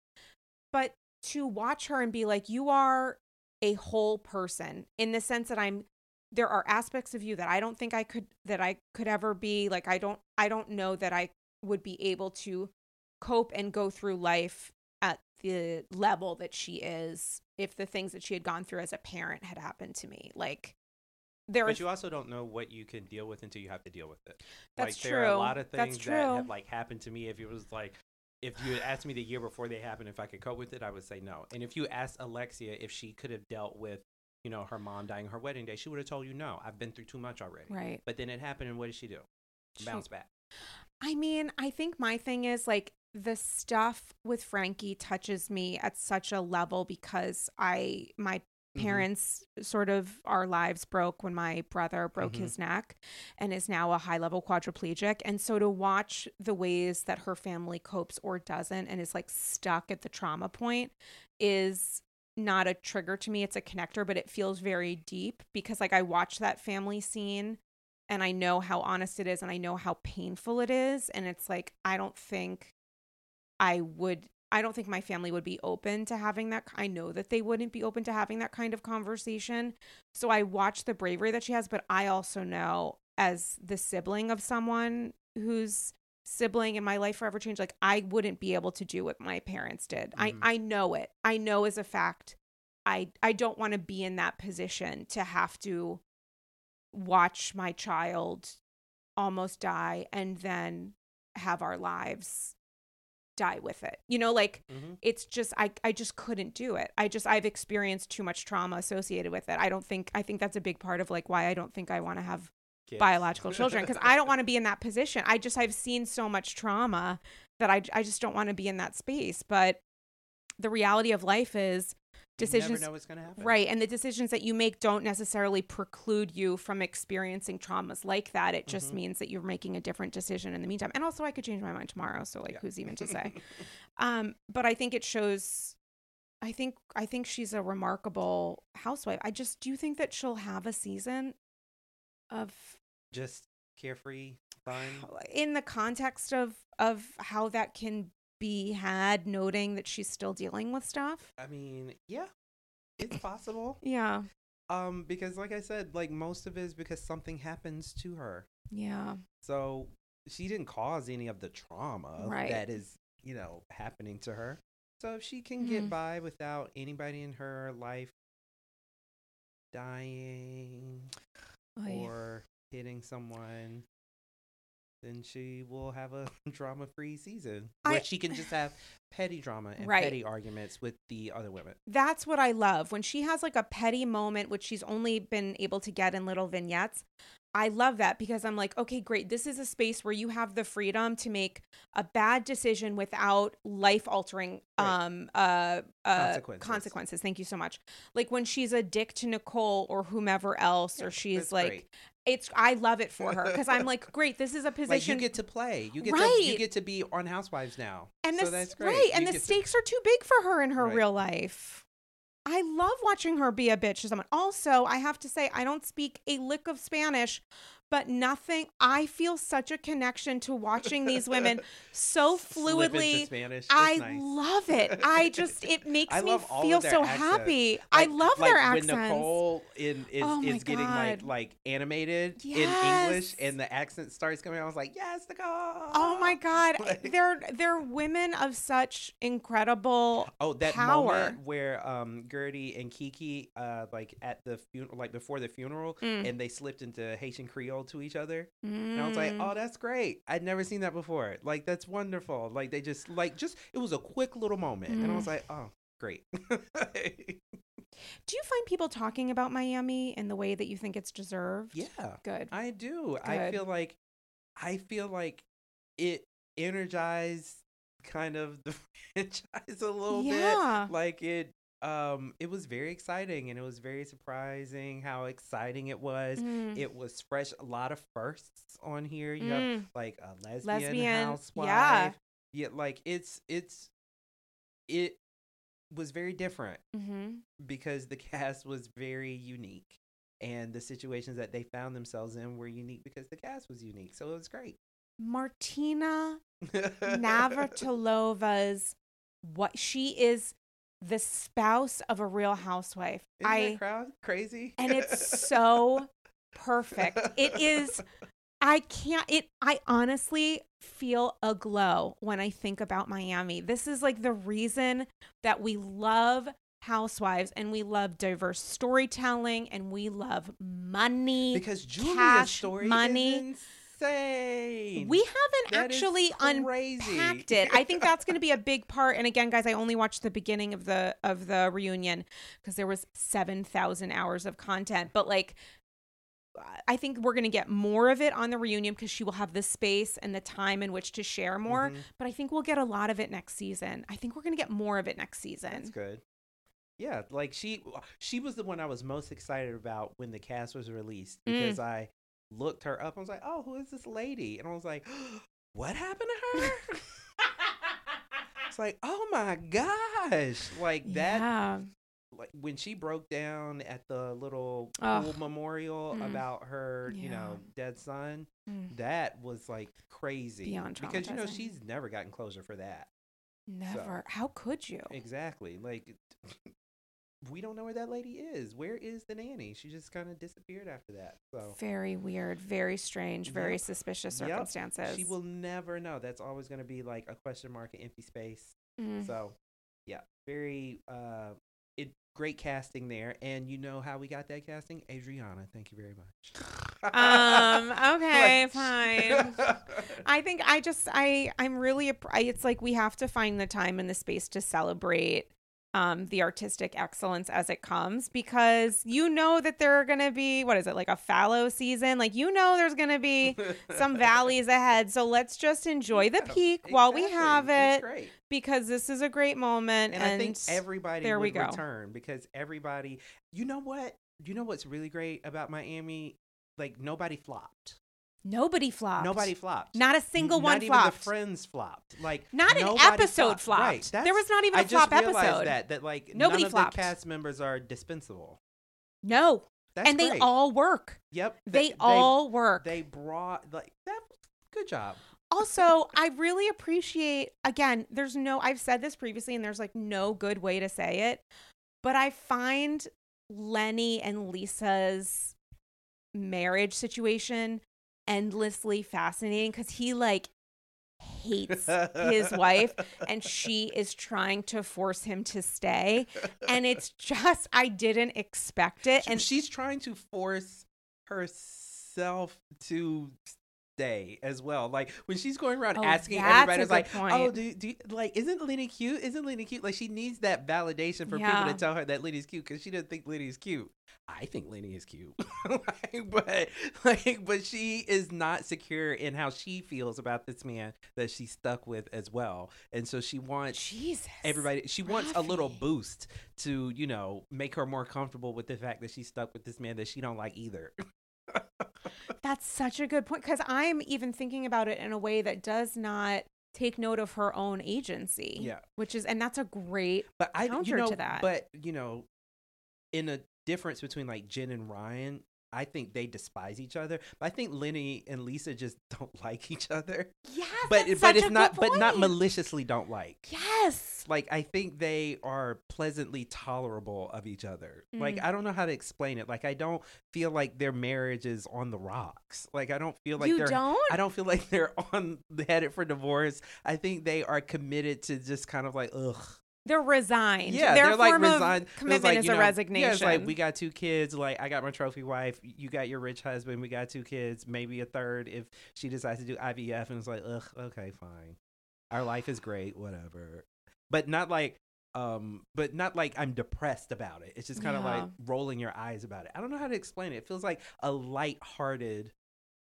But to watch her and be like, you are a whole person in the sense that I'm there are aspects of you that I don't think I could that I could ever be like I don't I don't know that I would be able to cope and go through life the level that she is if the things that she had gone through as a parent had happened to me like there But you also don't know what you can deal with until you have to deal with it. That's like, There are a lot of things that have like happened to me. If it was like, if you had asked me the year before they happened if I could cope with it, I would say no. And if you asked Alexia if she could have dealt with, you know, her mom dying her wedding day, she would have told you no. I've been through too much already. right But then it happened, and what did she do? She- Bounce back. I mean, I think my thing is like the stuff with Frankie touches me at such a level because I my Mhm. parents sort of our lives broke when my brother broke Mhm. his neck and is now a high level quadriplegic and so to watch the ways that her family copes or doesn't and is like stuck at the trauma point is not a trigger to me it's a connector but it feels very deep because like I watch that family scene and I know how honest it is and I know how painful it is and it's like I don't think I would I don't think my family would be open to having that I know that they wouldn't be open to having that kind of conversation. So I watch the bravery that she has, but I also know as the sibling of someone whose sibling in my life forever changed like I wouldn't be able to do what my parents did. Mhm. I I know it. I know as a fact. I I don't want to be in that position to have to watch my child almost die and then have our lives die with it. You know, like Mm-hmm. it's just I I just couldn't do it. I just I've experienced too much trauma associated with it. I don't think I think that's a big part of like why I don't think I want to have Kids. biological children because I don't want to be in that position. I just I've seen so much trauma that I I just don't want to be in that space. But the reality of life is decisions never know what's gonna happen. right and the decisions that you make don't necessarily preclude you from experiencing traumas like that. It just Mhm. means that you're making a different decision in the meantime. And also I could change my mind tomorrow, so like Yeah. who's even to say? um but I think it shows I think I think she's a remarkable housewife. I just do you think that she'll have a season of Just carefree, fun. in the context of of how that can be had noting that she's still dealing with stuff I mean, yeah, it's possible. yeah Um, because like I said, like most of it is because something happens to her. yeah So she didn't cause any of the trauma Right. that is, you know, happening to her. So if she can get Mhm. by without anybody in her life dying Oy. or hitting someone, then she will have a drama free season I- where she can just have petty drama and Right. petty arguments with the other women. that's what i love when she has like a petty moment which she's only been able to get in little vignettes i love that because i'm like okay great this is a space where you have the freedom to make a bad decision without life altering Right. um uh, uh Consequences. consequences thank you so much like when she's a dick to nicole or whomever else Yeah, or she's like great. It's i love it for her because i'm like great this is a position Like you get to play, you get to you get to be on Housewives now, and so the that's great. right and You the get to- stakes are too big for her in her Right. real life. I love watching her be a bitch to someone. Also i have to say i don't speak a lick of spanish but nothing i feel such a connection to watching these women so fluidly Spanish. I nice. love it. I just it makes me love all of feel so accents. happy. I love like their when accents. Nicole in, is Oh is getting like God. like animated in English and the accent starts coming. I was like, yes, Nicole. Oh my god, Like- they're they're women of such incredible Oh, that power. moment where um Guerdy and Kiki uh like at the funeral, like before the funeral, Mm. and they slipped into Haitian Creole to each other. And I was like, Mm. oh, that's great. I'd never seen that before. Like, that's wonderful. Like, they just, like, just, it was a quick little moment. And I was Mm. like, oh, great. Do you find people talking about Miami in the way that you think it's deserved? yeah, Good. I do. I feel like, I feel like it energized kind of the franchise a little Yeah. bit. Like, it, um, it was very exciting and it was very surprising how exciting it was. Mm. It was fresh. A lot of firsts on here. You have Mm. like a lesbian, Lesbian, yeah. housewife. Yeah, like it's it's it was very different hmm because the cast was very unique and the situations that they found themselves in were unique because the cast was unique. So it was great. Martina Navratilova's what she is the spouse of a real housewife. Isn't I crowd crazy? and it's so perfect. It is I can't it I honestly feel a glow when I think about Miami. This is like the reason that we love housewives and we love diverse storytelling and we love money. because Julia's cash, story money. is insane. we haven't That actually unpacked it. I think that's going to be a big part. And again, guys, I only watched the beginning of the of the reunion because there was seven thousand hours of content. But like, I think we're going to get more of it on the reunion because she will have the space and the time in which to share more. Mhm. But I think we'll get a lot of it next season. I think we're going to get more of it next season. That's good. Yeah, like she she was the one I was most excited about when the cast was released Mm. because I looked her up. I was like, "Oh, who is this lady?" And I was like, "What happened to her?" it's like, "Oh my gosh!" Like that. Yeah. Like when she broke down at the little pool memorial Mm. about her, you know, dead son. Mm. That was like crazy Beyond because you know she's never gotten closure for that. Never. How could you? Exactly. Like we don't know where that lady is. Where is the nanny? She just kind of disappeared after that. So Very weird, very strange, very Yep. suspicious Yep. circumstances. she will never know. That's always going to be like a question mark, an empty space. Mm. So yeah, very uh it great casting there. And you know how we got that casting? Adriana. Thank you very much. Um, okay, Like- fine. I think I just I I'm really I, it's like we have to find the time and the space to celebrate um, the artistic excellence as it comes because you know that there are going to be what is it like a fallow season like you know there's going to be some valleys ahead so let's just enjoy the peak while we have it because this is a great moment and, and, I think everybody there we go. return because everybody. You know what? You know what's really great about Miami? Like nobody flopped. Nobody flopped Nobody flopped. not a single Not one even flopped the friends flopped. Like Not an episode flopped. Right. There was not even I a flop just realized episode. that that like Nobody none of flopped. the cast members are dispensable. no That's and they all work Yep. they, all work They brought like that. Good job. also i really appreciate again there's no i've said this previously and there's like no good way to say it but i find lenny and lisa's marriage situation endlessly fascinating because he like hates his wife and she is trying to force him to stay and it's just i didn't expect it and and she's trying to force herself to stay as well. Like when she's going around Oh, asking everybody, it's like, good "Oh, do, do like isn't Lenny cute? Isn't Lenny cute?" Like she needs that validation for Yeah. people to tell her that Lenny's cute because she doesn't think Lenny's cute. I think Lenny is cute, like, but like, but she is not secure in how she feels about this man that she's stuck with as well, and so she wants jesus everybody she wants a little boost to you know make her more comfortable with the fact that she's stuck with this man that she don't like either That's such a good point because I'm even thinking about it in a way that does not take note of her own agency. Yeah. Which is, and that's a great, but i Counter you know to that. but you know in a difference between like jen and ryan i think they despise each other but i think lenny and lisa just don't like each other yes, but but it's not but not maliciously don't like Yes. like i think they are pleasantly tolerable of each other like Mm. i don't know how to explain it like i don't feel like their marriage is on the rocks like i don't feel like you they're don't? I don't feel like they're on the headed for divorce. I think they are committed to just kind of like ugh. They're resigned. Yeah, Their they're like resigned. of commitment like, is you a resignation. Yeah, it's like we got two kids. Like I got my trophy wife. You got your rich husband. We got two kids. Maybe a third if she decides to do IVF. And it's like ugh. Okay, fine. Our life is great. Whatever. But not like. Um, but not like I'm depressed about it. It's just kind of Yeah. like rolling your eyes about it. I don't know how to explain it. It feels like a light-hearted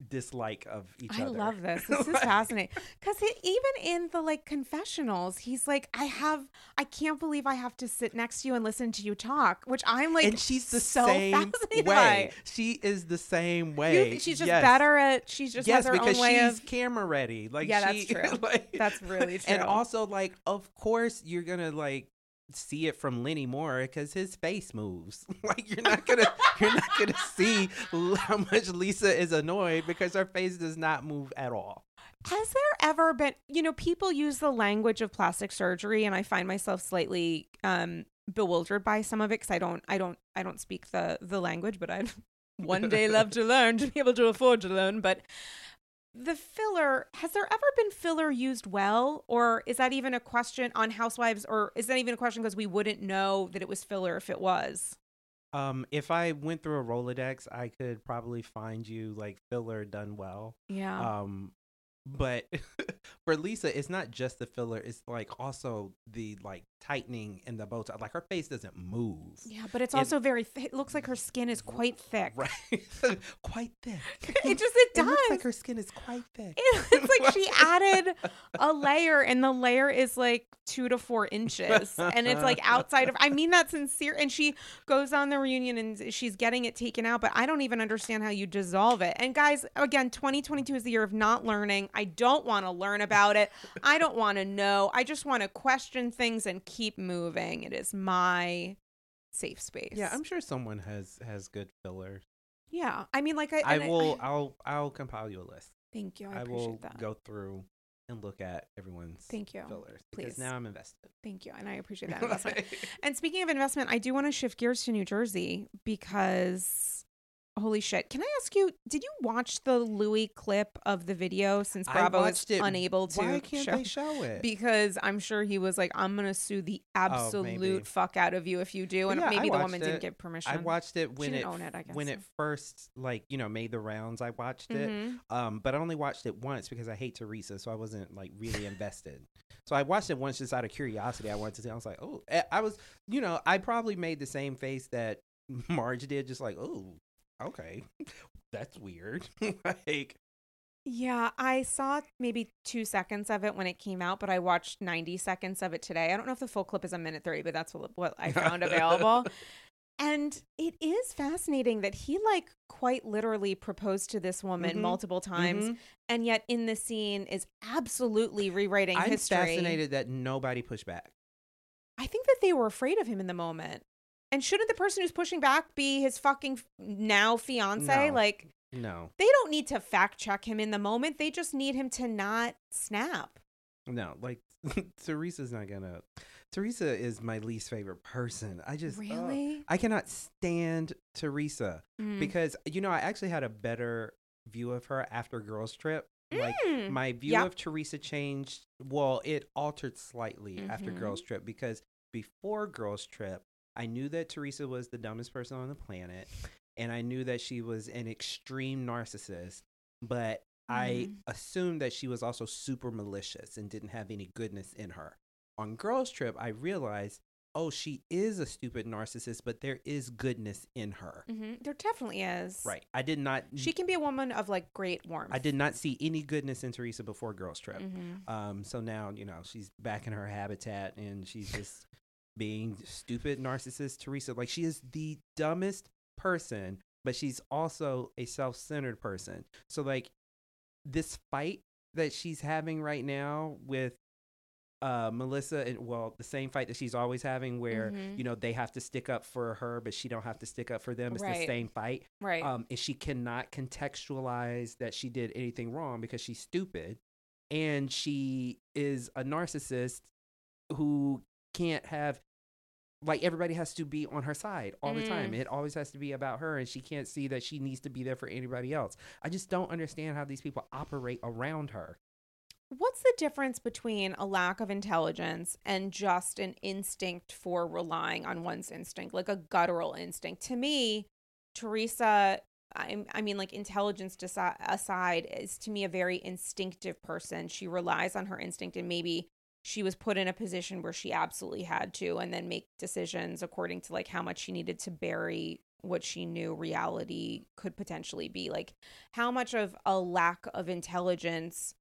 dislike of each I other. I love this. This is Like- fascinating. Because even in the like confessionals, he's like, I have, I can't believe I have to sit next to you and listen to you talk, which I'm like, and she's the so same fascinated by. way. She is the same way. think she's just Yes. better at, she's just yes, has her because own way she's of, camera ready. Like Yeah, that's true. like- That's really true. And also, like, of course, you're gonna like see it from Lenny Moore because his face moves. like, you're not gonna, you're not gonna see how much Lisa is annoyed because her face does not move at all. Has there ever been, you know, people use the language of plastic surgery, and I find myself slightly um, bewildered by some of it because I don't, I don't, I don't speak the the language, but I'd one day love to learn to be able to afford to learn. But the filler, has there ever been filler used well, or is that even a question on Housewives, or is that even a question because we wouldn't know that it was filler if it was? Um, if I went through a Rolodex, I could probably find you like filler done well. Yeah. Um, but for Lisa, it's not just the filler; it's like also the like tightening in the bow tie. Like her face doesn't move. yeah, but it's it- also very. Th- it looks like her skin is quite thick. Right, quite thick. It just it It does. looks like her skin is quite thick. It- it's like she added a layer and the layer is like two to four inches and it's like outside of i mean that sincere and she goes on the reunion and she's getting it taken out but i don't even understand how you dissolve it and guys again 2022 is the year of not learning i don't want to learn about it i don't want to know i just want to question things and keep moving it is my safe space Yeah, I'm sure someone has has good filler. yeah i mean like i, I will. I'll. I'll compile you a list. thank you i, I, appreciate will that go through and look at everyone's Thank you. fillers because Please. now I'm invested. thank you and i appreciate that investment And speaking of investment, I do want to shift gears to New Jersey because holy shit. Can I ask you, did you watch the Luis clip of the video since Bravo is it. unable to Why can't show? they show it? Because I'm sure he was like, I'm gonna sue the absolute Oh, fuck out of you if you do. And yeah, maybe the woman didn't it. give permission. I watched it when it, it, when it first like you know made the rounds. I watched it, Mhm. um, but I only watched it once because I hate Teresa, so I wasn't like really invested. So I watched it once just out of curiosity. I wanted to see. I was like, oh, I was, you know, I probably made the same face that Marge did, just like, oh, okay, that's weird. like, Yeah, I saw maybe two seconds of it when it came out, but I watched 90 seconds of it today. I don't know if the full clip is a minute 30, but that's what, what I found available. And it is fascinating that he, like, quite literally proposed to this woman Mhm. multiple times, mhm. and yet in the scene is absolutely rewriting I'm history. fascinated that nobody pushed back. I think that they were afraid of him in the moment. And shouldn't the person who's pushing back be his fucking now fiance? No. Like, No, they don't need to fact check him in the moment. They just need him to not snap. no, like Teresa's not gonna. Teresa is my least favorite person. I just ugh. Really? I cannot stand Teresa Mm. because you know I actually had a better view of her after Girls Trip. Like Mm. my view Yep. of Teresa changed. Well, it altered slightly after Mhm. Girls Trip because before Girls Trip, I knew that Teresa was the dumbest person on the planet, and I knew that she was an extreme narcissist. But I Mhm. assumed that she was also super malicious and didn't have any goodness in her. On Girls Trip, I realized, oh, she is a stupid narcissist, but there is goodness in her. hmm There definitely is. Right. I did not. She can be a woman of like great warmth. I did not see any goodness in Teresa before Girls Trip. Mhm. Um, so now you know she's back in her habitat and she's just being stupid narcissist Teresa. Like she is the dumbest person, but she's also a self-centered person. So like this fight that she's having right now with uh Melissa and well the same fight that she's always having where Mhm. you know they have to stick up for her but she don't have to stick up for them it's the same fight Right. um, and she cannot contextualize that she did anything wrong because she's stupid and she is a narcissist who can't have like everybody has to be on her side all the time Mm. it always has to be about her and she can't see that she needs to be there for anybody else i just don't understand how these people operate around her What's the difference between a lack of intelligence and just an instinct for relying on one's instinct, like a guttural instinct? To me, Teresa, I, I mean, like intelligence aside, is to me a very instinctive person. She relies on her instinct, and maybe she was put in a position where she absolutely had to, and then make decisions according to like how much she needed to bury what she knew reality could potentially be. Like, how much of a lack of intelligence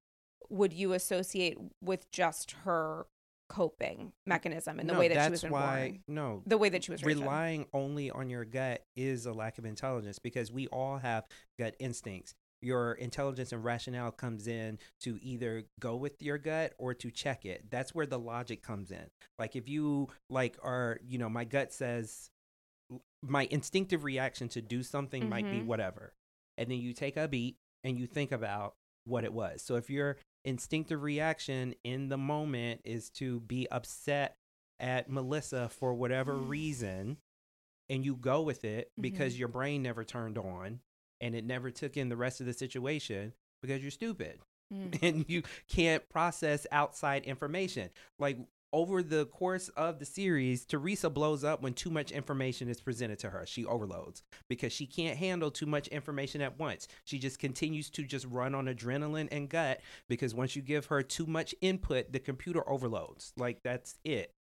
would you associate with just her coping mechanism and the No, way that she was why no The way that she was relying only on your gut is a lack of intelligence because we all have gut instincts your intelligence and rationale comes in to either go with your gut or to check it that's where the logic comes in like if you like are you know my gut says my instinctive reaction to do something might be Mhm. whatever and then you take a beat and you think about what it was so if your instinctive reaction in the moment is to be upset at Melissa for whatever Mm. reason and you go with it because Mm-hmm. your brain never turned on and it never took in the rest of the situation because you're stupid Mm. and you can't process outside information. Like over the course of the series, Teresa blows up when too much information is presented to her. She overloads because she can't handle too much information at once. She just continues to just run on adrenaline and gut because once you give her too much input, the computer overloads. Like that's it.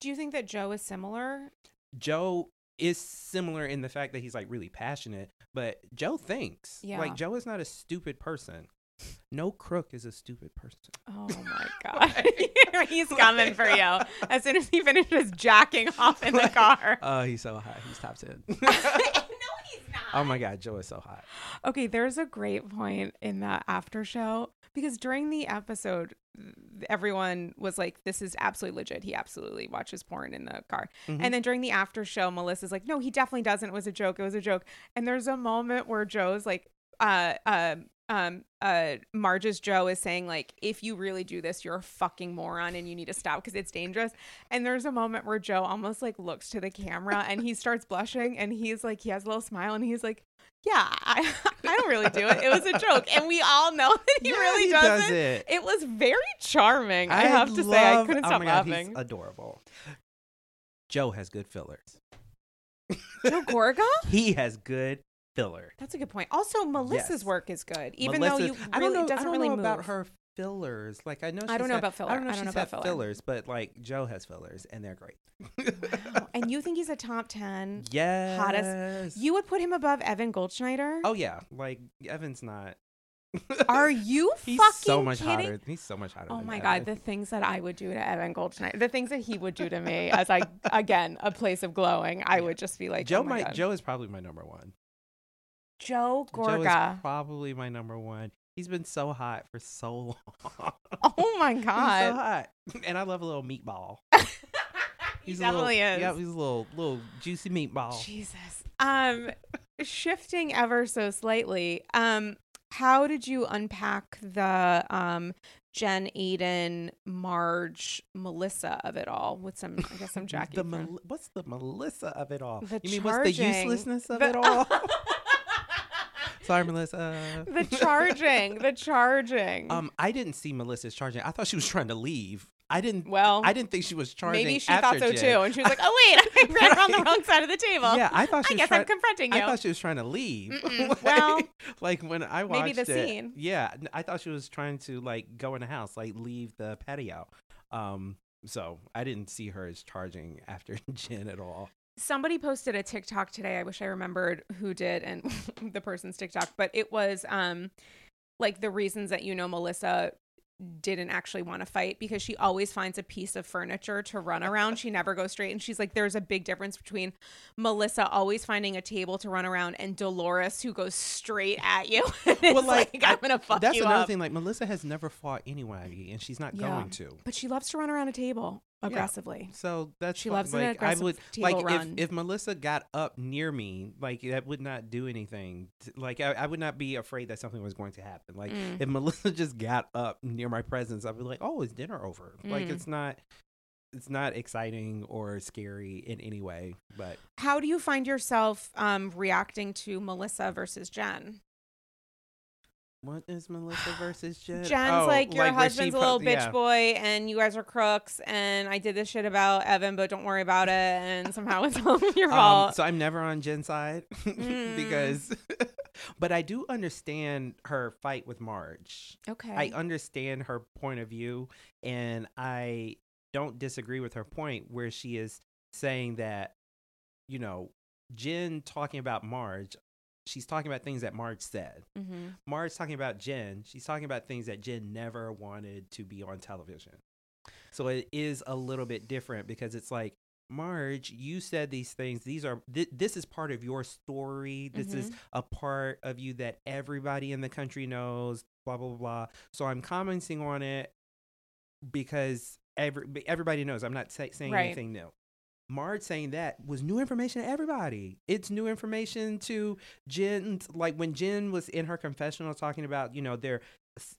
Do you think that Joe is similar? Joe is similar in the fact that he's like really passionate, but Joe thinks. Yeah. Like Joe is not a stupid person. No crook is a stupid person. Oh my god, he's coming for you as soon as he finishes jacking off in the car. Oh, he's so hot. He's top 10. no, he's not. oh my God, Joe is so hot. Okay, there's a great point in that after show because during the episode, everyone was like, "This is absolutely legit. He absolutely watches porn in the car." Mhm. And then during the after show, Melissa's like, "No, he definitely doesn't. It was a joke. It was a joke." And there's a moment where Joe's like, "Uh, um." Um, uh, Marge's Joe is saying like, if you really do this, you're a fucking moron and you need to stop because it's dangerous. And there's a moment where Joe almost like looks to the camera and he starts blushing and he's like, he has a little smile and he's like, yeah, I, I don't really do it. It was a joke. And we all know that he Yeah, really he doesn't. does it. It was very charming. I, have to say, I couldn't oh stop God, laughing. He's adorable. Joe has good fillers. Joe Gorga? He has good filler. That's a good point. Also, Melissa's Yes. work is good, even though Melissa- you I don't know, doesn't I don't really know move. about her fillers. Like I know I don't know had- about filler. I don't know I don't know about filler. fillers, but like Joe has fillers and they're great. Wow. and you think he's a top 10? yes. Hottest. You would put him above Evan Goldschneider? Oh yeah, like Evan's not. Are you He's fucking so much kidding? hotter. He's so much hotter. Oh my Evan. god, the things that I would do to Evan Goldschneider, the things that he would do to me as I again, a place of glowing, I would just be like Joe oh my. God. Joe is probably my number one. Joe Gorga. Joe is probably my number one. He's been so hot for so long. Oh my He's so god. hot, and I love a little meatball. he He's a little- definitely is. Yeah, he's a little little juicy meatball. Jesus. Um shifting ever so slightly. Um how did you unpack the um Jen, Aydin, Marge, Melissa of it all with some I guess some Jackie. The Mel- what's the Melissa of it all? The you mean what's the uselessness of The- it all? Sorry, Melissa. the charging, the charging. Um, I didn't see Melissa's charging. I thought she was trying to leave. I didn't. well, I didn't think she was charging. maybe she thought so too, and she was like, "Oh wait, I ran around the wrong side of the table. Yeah, I thought she I was guess trying. I'm confronting you." I thought she was trying to leave. Like- Well, like when I watched maybe the it, scene. Yeah, I thought she was trying to like go in the house, like leave the patio. Um, so I didn't see her as charging after Jen at all. Somebody posted a TikTok today. I wish I remembered who did and the person's TikTok, but it was um like the reasons that you know Melissa didn't actually want to fight because she always finds a piece of furniture to run around. She never goes straight. And she's like, there's a big difference between Melissa always finding a table to run around and Dolores who goes straight at you. well, like, like, I'm gonna fuck That's another up. thing. Like Melissa has never fought anybody, and she's not Yeah. going to. But she loves to run around a table Yeah. aggressively. So that's She fine. loves an like, I aggressive would table like run. if if Melissa got up near me, like that would not do anything. Like I, I would not be afraid that something was going to happen. Like Mm. if Melissa just got up near my presence, I'd be like, "Oh, is dinner over?" Like Mm. it's not it's not exciting or scary in any way. But How do you find yourself um, reacting to Melissa versus Jen? What is Melissa versus Jen? Jen's Oh, like your where she husband's a po- little bitch yeah. boy, and you guys are crooks. And I did this shit about Evan, but don't worry about it. And somehow it's all your Um, fault. so I'm never on Jen's side Mm. because, but I do understand her fight with Marge. okay. I understand her point of view, and I don't disagree with her point where she is saying that, you know, Jen talking about Marge, she's talking about things that Marge said. mm-hmm. Marge talking about Jen, she's talking about things that Jen never wanted to be on television. So it is a little bit different because it's like, Marge, you said these things. These are th- this is part of your story. This is a part of you that everybody in the country knows. Blah blah blah. So I'm commenting on it because every everybody knows. I'm not say, saying Right. anything new. Marge saying that was new information to everybody. It's new information to Jen. Like when Jen was in her confessional talking about, you know, their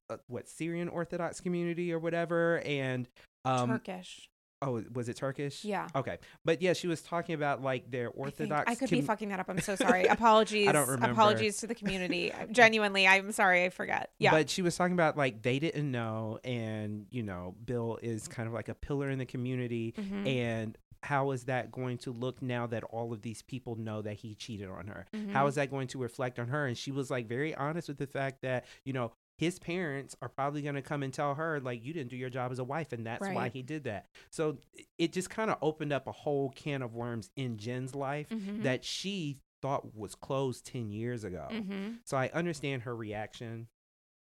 uh, what Syrian Orthodox community or whatever, and um, Turkish. oh, was it Turkish? Yeah. Okay, but yeah, she was talking about like their I Orthodox. I, could be fucking that up. I'm so sorry. Apologies. I don't remember. Apologies to the community. Genuinely, I'm sorry. I forget. Yeah. But she was talking about like they didn't know, and you know, Bill is kind of like a pillar in the community, Mhm. and how is that going to look now that all of these people know that he cheated on her? Mhm. How is that going to reflect on her? And she was like very honest with the fact that you know his parents are probably going to come and tell her like you didn't do your job as a wife and that's why he did that so it just kind of opened up a whole can of worms in jen's life Mhm. that she thought was closed 10 years ago Mhm. so I understand her reaction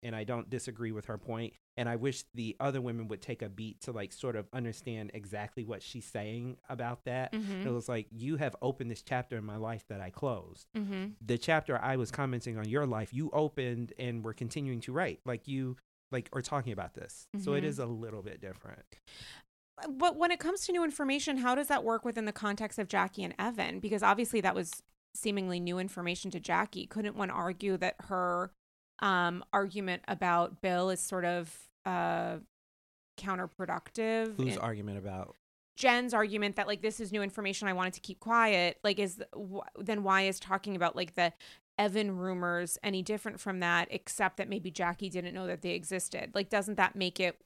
and I don't disagree with her point. And I wish the other women would take a beat to like sort of understand exactly what she's saying about that. Mhm. It was like, you have opened this chapter in my life that I closed. Mhm. The chapter I was commenting on your life, you opened and were continuing to write. Like you like are talking about this. So it is a little bit different. but when it comes to new information, how does that work within the context of Jackie and Evan? Because obviously that was seemingly new information to Jackie. Couldn't one argue that her um, argument about Bill is sort of uh, counterproductive? Whose argument about Jen's argument that like this is new information I wanted to keep quiet like is wh- then why is talking about like the Evan rumors any different from that except that maybe Jackie didn't know that they existed like doesn't that make it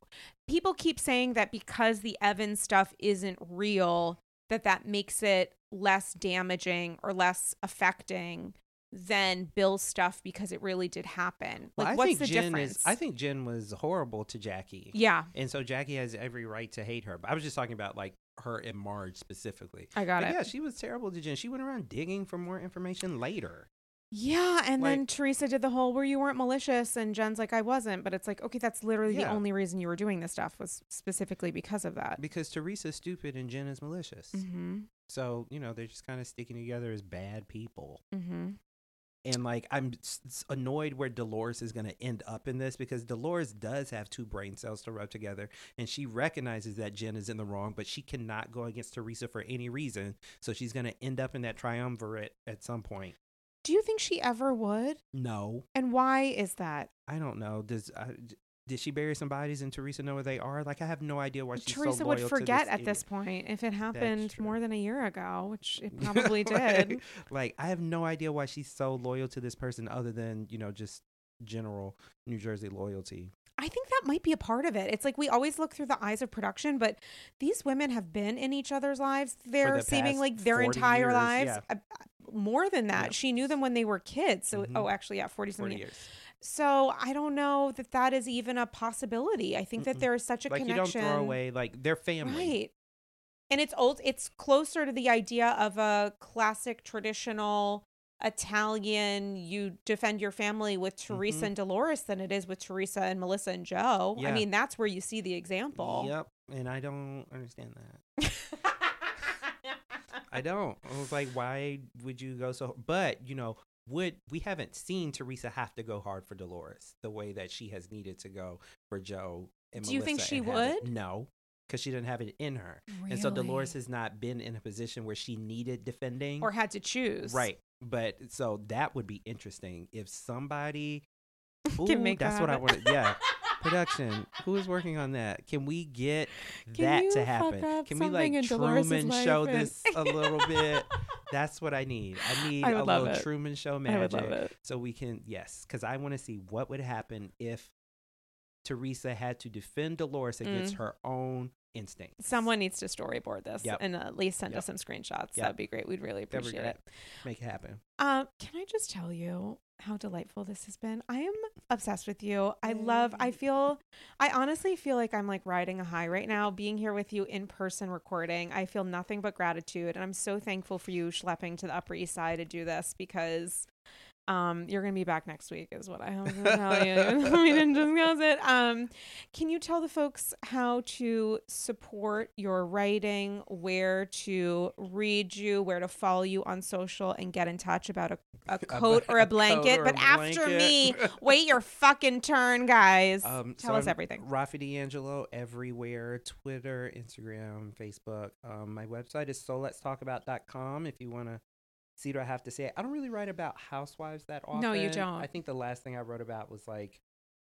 people keep saying that because the Evan stuff isn't real that that makes it less damaging or less affecting than Bill's stuff because it really did happen. Well, Like, I what's think the Jen difference? is. I think Jen was horrible to Jackie. yeah, And so Jackie has every right to hate her. But I was just talking about like her and Marge specifically. I got But it. yeah, she was terrible to Jen. She went around digging for more information later. Yeah, and then Teresa did the whole where you weren't malicious, and Jen's like, I wasn't. But it's like, okay, that's literally the only reason you were doing this stuff was specifically because of that. Because Teresa's stupid and Jen is malicious. Mm-hmm. So, you know, they're just kind of sticking together as bad people. Mm-hmm. And like, I'm annoyed where Dolores is going to end up in this because Dolores does have two brain cells to rub together. And she recognizes that Jen is in the wrong, but she cannot go against Teresa for any reason. So she's going to end up in that triumvirate at some point. Do you think she ever would? No, And why is that? I don't know. Does uh, did she bury some bodies and Teresa know where they are? Like, I have no idea why she's Teresa so would forget to this at this point if it happened more than a year ago, which it probably like, did. like, I have no idea why she's so loyal to this person, other than you know just general New Jersey loyalty. I think that might be a part of it. It's like we always look through the eyes of production, but these women have been in each other's lives. They're the seemingly past their entire years, lives. yeah. Uh, More than that, Yeah. she knew them when they were kids. So, Mhm. oh, actually, yeah, forty something. Forty years. So I don't know that that is even a possibility. I think that Mm-mm. there is such a Like connection. you don't throw away like their family. Right. And it's old it's closer to the idea of a classic traditional Italian you defend your family with Teresa Mhm. and Dolores than it is with Teresa and Melissa and Joe. I mean, that's where you see the example. Yep. And I don't understand that. I don't. I was like, why would you go so? But you know, would we haven't seen Teresa have to go hard for Dolores the way that she has needed to go for Joe. And Do you think she have it. would? No, because she didn't have it in her, and so Dolores has not been in a position where she needed defending. or had to choose. Right. But so that would be interesting if somebody. Can Ooh, make that's what I wanted. Yeah. Production. Who is working on that? Can we get Can that to happen? Can we like something in Dolores' Truman show this a little bit? That's what I need. I need I a little it. Truman show magic would love it. so we can yes, because I want to see what would happen if Teresa had to defend Dolores against Mm. her own instincts. Someone needs to storyboard this Yep. and at least send Yep. us some screenshots. Yep. That'd be great. We'd really appreciate it. make it happen. Um, can I just tell you how delightful this has been? I am obsessed with you. I love, I feel, I honestly feel like I'm like riding a high right now, being here with you in person recording. I feel nothing but gratitude. And I'm so thankful for you schlepping to the Upper East Side to do this because um, you're going to be back next week, is what I have to tell you. we didn't discuss it. Um, can you tell the folks how to support your writing, where to read you, where to follow you on social, and get in touch about a, a coat or a blanket? or a but after me, wait your fucking turn, guys. Um, tell so us I'm everything. Rafi D'Angelo everywhere Twitter, Instagram, Facebook. Um, my website is so let's if you want to see what I have to say. I don't really write about housewives that often. No, you don't. I think the last thing I wrote about was like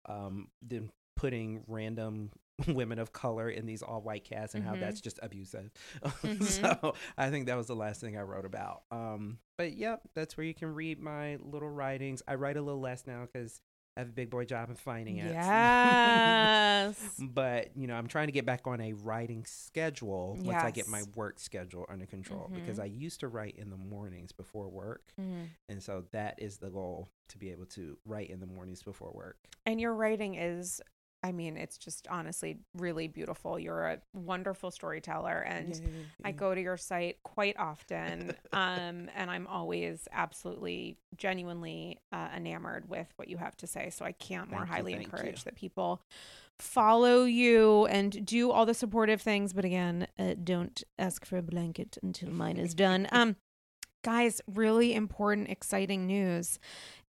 um, them putting random women of color in these all white casts and how Mhm. that's just abusive. Mhm. so I think that was the last thing I wrote about. Um, but yep, that's where you can read my little writings. I write a little less now because I have a big boy job in finance. Yes. but you know, I'm trying to get back on a writing schedule once I get my work schedule under control because Mhm. I used to write in the mornings before work. Mhm. And so that is the goal to be able to write in the mornings before work. And your writing is, I mean, it's just honestly really beautiful. You're a wonderful storyteller, and I go to your site quite often, um, and I'm always absolutely, genuinely uh, enamored with what you have to say. So I can't more Thank highly you. encourage that people follow you and do all the supportive things. But again, uh, don't ask for a blanket until mine is done. Um, guys, really important, exciting news.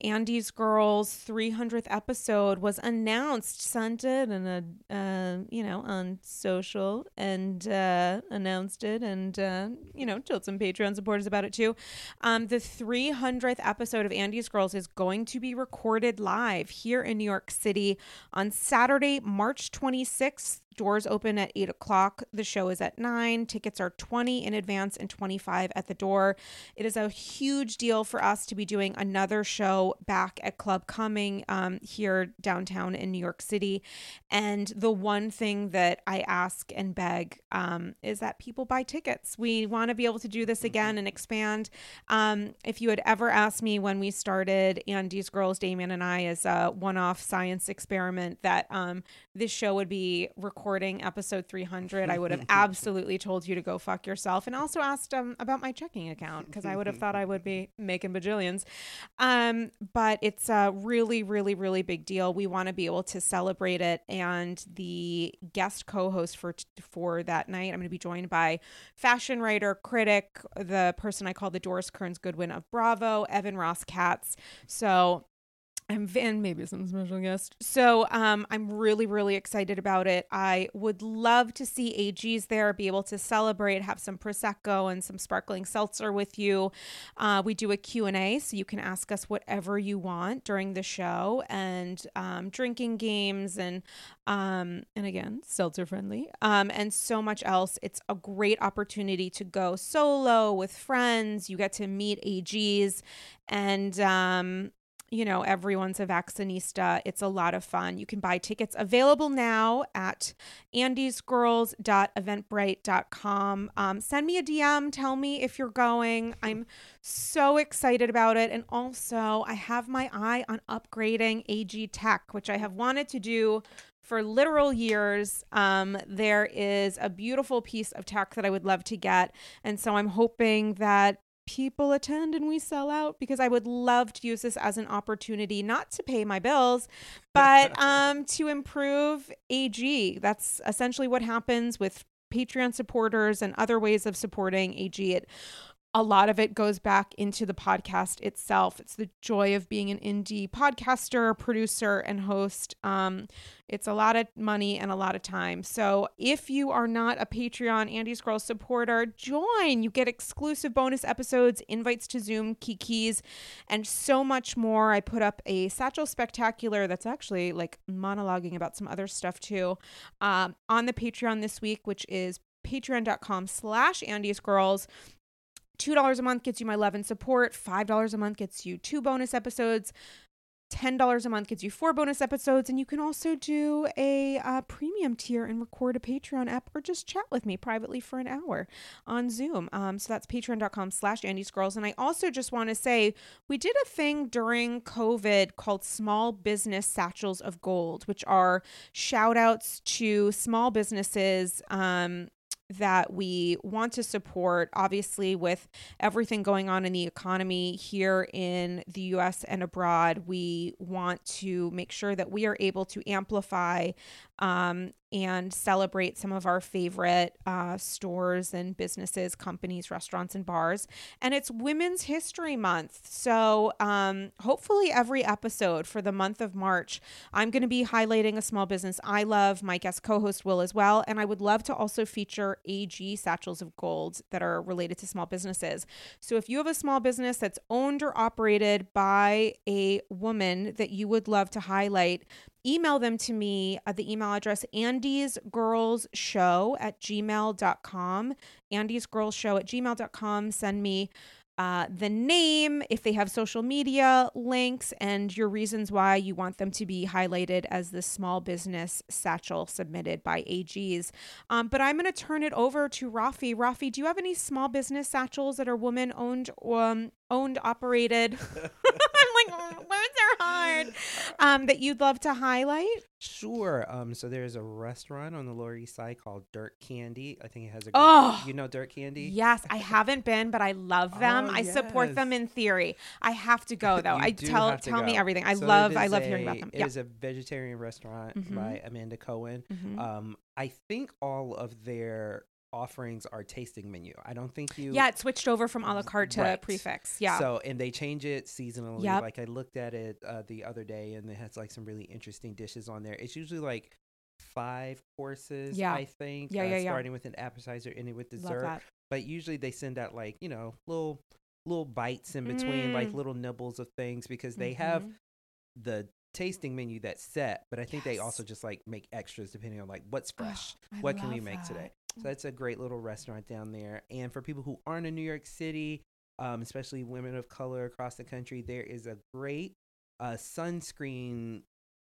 Andy's Girls 300th episode was announced, sent it, and uh, uh, you know, on social, and uh, announced it, and uh, you know, told some Patreon supporters about it too. Um, the 300th episode of Andy's Girls is going to be recorded live here in New York City on Saturday, March 26th. Doors open at 8 o'clock. The show is at 9. Tickets are 20 in advance and 25 at the door. It is a huge deal for us to be doing another show back at Club Cumming um, here downtown in New York City. And the one thing that I ask and beg um, is that people buy tickets. We want to be able to do this again and expand. Um, if you had ever asked me when we started Andy's Girls, Damien and I, as a one off science experiment, that um, this show would be recording episode 300, I would have absolutely told you to go fuck yourself. And also asked um, about my checking account because I would have thought I would be making bajillions. Um, but it's a really, really, really big deal. We want to be able to celebrate it. And the guest co-host for for that night, I'm going to be joined by fashion writer, critic, the person I call the Doris Kearns Goodwin of Bravo, Evan Ross Katz. So I'm and maybe some special guest. So um, I'm really, really excited about it. I would love to see AGs there, be able to celebrate, have some prosecco and some sparkling seltzer with you. Uh, we do a Q&A, so you can ask us whatever you want during the show, and um, drinking games, and um, and again, seltzer friendly, um, and so much else. It's a great opportunity to go solo with friends. You get to meet AGs, and um, you know, everyone's a vaccinista. It's a lot of fun. You can buy tickets available now at andysgirls.eventbrite.com. Um, send me a DM. Tell me if you're going. I'm so excited about it. And also, I have my eye on upgrading AG Tech, which I have wanted to do for literal years. Um, there is a beautiful piece of tech that I would love to get. And so I'm hoping that people attend and we sell out because I would love to use this as an opportunity not to pay my bills, but um, to improve AG. That's essentially what happens with Patreon supporters and other ways of supporting AG. It a lot of it goes back into the podcast itself. It's the joy of being an indie podcaster, producer, and host. Um, it's a lot of money and a lot of time. So if you are not a Patreon Andy's Girls supporter, join. You get exclusive bonus episodes, invites to Zoom, kikis, and so much more. I put up a Satchel Spectacular that's actually like monologuing about some other stuff too um, on the Patreon this week, which is patreon.com slash Andy's Girls. $2 a month gets you my love and support. $5 a month gets you two bonus episodes. $10 a month gets you four bonus episodes. And you can also do a uh, premium tier and record a Patreon app or just chat with me privately for an hour on Zoom. Um, so that's patreon.com slash Andy's Girls. And I also just want to say we did a thing during COVID called Small Business Satchels of Gold, which are shout outs to small businesses um, that we want to support, obviously, with everything going on in the economy here in the US and abroad. We want to make sure that we are able to amplify um, and celebrate some of our favorite uh, stores and businesses, companies, restaurants, and bars. And it's Women's History Month. So um, hopefully, every episode for the month of March, I'm going to be highlighting a small business I love. My guest co host will as well. And I would love to also feature AG satchels of gold that are related to small businesses. So if you have a small business that's owned or operated by a woman that you would love to highlight, email them to me at the email address Andy's Girls Show at gmail.com. Andy's Girls Show at gmail.com. Send me uh, the name, if they have social media links, and your reasons why you want them to be highlighted as the small business satchel submitted by AGs. Um, but I'm going to turn it over to Rafi. Rafi, do you have any small business satchels that are woman owned, um, owned, operated? I'm like, words are hard. Um, that you'd love to highlight? Sure. Um, so there's a restaurant on the Lower East Side called Dirt Candy. I think it has a. Oh, you know Dirt Candy? Yes, I haven't been, but I love them. Oh, I support them in theory. I have to go though. You I do tell have to tell me everything. I So it love I is love hearing about a- them. It Yeah. is a vegetarian restaurant Mhm. by Amanda Cohen. Mhm. Um, I think all of their offerings are tasting menu. I don't think you. Yeah, it switched over from a la carte to Right. prix fixe. Yeah. So and they change it seasonally. Yep. Like I looked at it uh, the other day, and it has like some really interesting dishes on there. It's usually like five courses. Yeah. I think. Yeah, uh, yeah, yeah. Starting with an appetizer, ending with dessert. that. But usually they send out like you know little little bites in between, like Mm. little nibbles of things, because they have Mhm. the tasting menu that's set. But I think they also just like make extras depending on like what's Oh, fresh. I what can we make today? So that's a great little restaurant down there. And for people who aren't in New York City, um, especially women of color across the country, there is a great uh, sunscreen.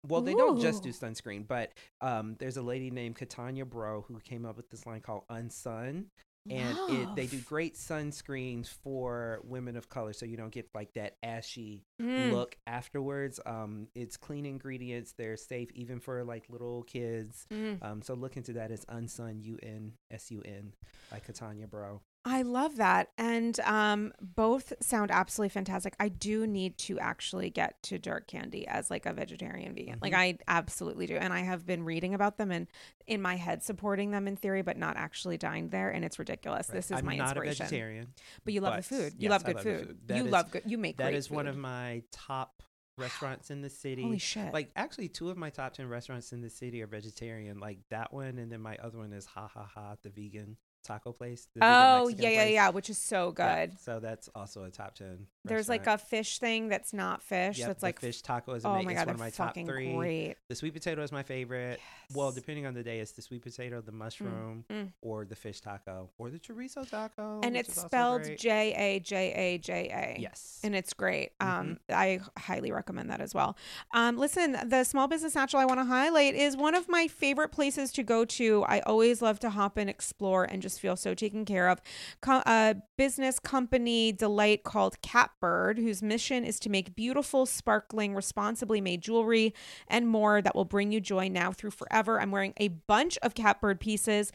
Well, they don't just do sunscreen, but um, there's a lady named Katonya Breaux who came up with this line called Unsun, and it, they do great sunscreens for women of color, so you don't get like that ashy Mm. look afterwards. Um, it's clean ingredients; they're safe even for like little kids. Mm. Um, so look into that. It's Unsun U N S U N by Katonya Breaux. I love that. And um, both sound absolutely fantastic. I do need to actually get to dark candy as like a vegetarian vegan. Like Mhm. I absolutely do. And I have been reading about them and in my head supporting them in theory, but not actually dined there. And it's ridiculous. Right. This is I'm my not inspiration. a vegetarian. But you love the food. You yes, love good love food. food. You is- love good. You make That is one of my top restaurants in the city. Holy shit. Like actually, two of my top ten restaurants in the city are vegetarian. Like that one, and then my other one is Jajaja, the vegan taco place. oh yeah, yeah, place. yeah, which is so Yeah, good. so that's also a top ten. There's like a fish thing that's not fish. Yep, that's like fish taco is oh my god, one of my top three. great. The sweet potato is my favorite. Well, depending on the day, it's the sweet potato, the mushroom, mm. or the fish taco, or the chorizo taco. and it's spelled. J A J A J A. Yes. and it's great. Mhm. Um, I highly recommend that as well. Um, listen, the Small Business Natural I want to highlight is one of my favorite places to go to. I always love to hop and explore and just feel so taken care of. Co- a business company delight called Catbird, whose mission is to make beautiful, sparkling, responsibly made jewelry and more that will bring you joy now through forever. I'm wearing a bunch of Catbird pieces.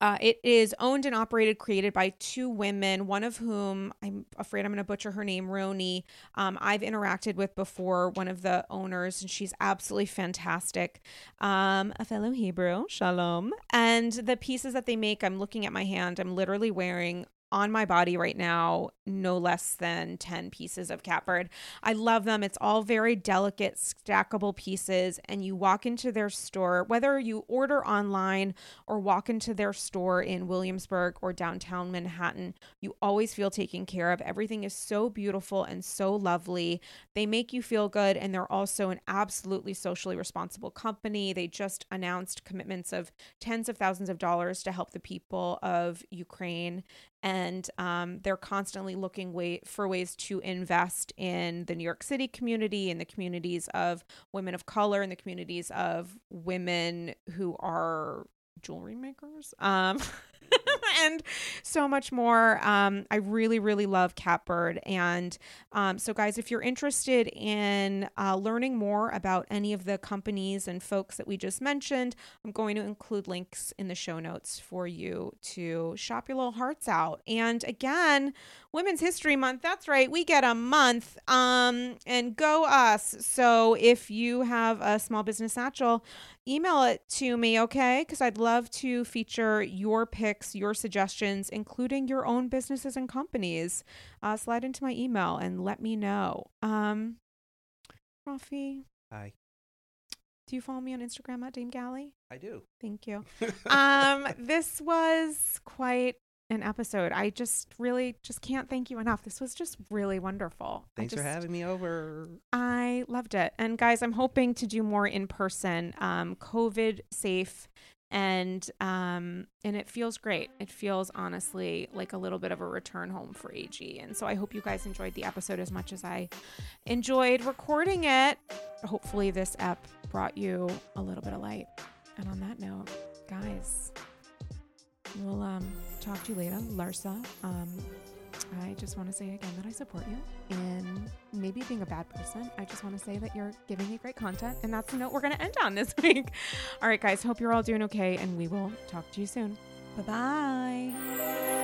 Uh, it is owned and operated, created by two women, one of whom I'm afraid I'm going to butcher her name, Rony. Um, I've interacted with before, one of the owners, and she's absolutely fantastic. Um, a fellow Hebrew, shalom. And the pieces that they make, I'm looking at my hand, I'm literally wearing on my body right now no less than 10 pieces of catbird. I love them. It's all very delicate, stackable pieces. And you walk into their store, whether you order online or walk into their store in Williamsburg or downtown Manhattan, you always feel taken care of. Everything is so beautiful and so lovely. They make you feel good, and they're also an absolutely socially responsible company. They just announced commitments of tens of thousands of dollars to help the people of Ukraine. And um, they're constantly looking way- for ways to invest in the New York City community, in the communities of women of color, in the communities of women who are jewelry makers. Um, and so much more. Um, I really, really love Catbird. And um, so, guys, if you're interested in uh, learning more about any of the companies and folks that we just mentioned, I'm going to include links in the show notes for you to shop your little hearts out. And again, Women's History Month. That's right. We get a month. Um, and go us. So if you have a small business satchel, email it to me, okay? Because I'd love to feature your picks, your suggestions, including your own businesses and companies. Uh, slide into my email and let me know. Um, Rafi, Hi, do you follow me on Instagram at Dame Galley? I do. Thank you. Um, this was quite an episode. I just really just can't thank you enough. This was just really wonderful. Thanks for just- having me over. I loved it. And guys, I'm hoping to do more in person, um, COVID safe. And um, and it feels great. It feels honestly like a little bit of a return home for AG. And so I hope you guys enjoyed the episode as much as I enjoyed recording it. Hopefully this app brought you a little bit of light. And on that note, guys, we'll um, talk to you later, Larsa. Um, I just want to say again that I support you in maybe being a bad person. I just want to say that you're giving me great content, and that's the note we're going to end on this week. All right, guys, hope you're all doing okay, and we will talk to you soon. Bye bye.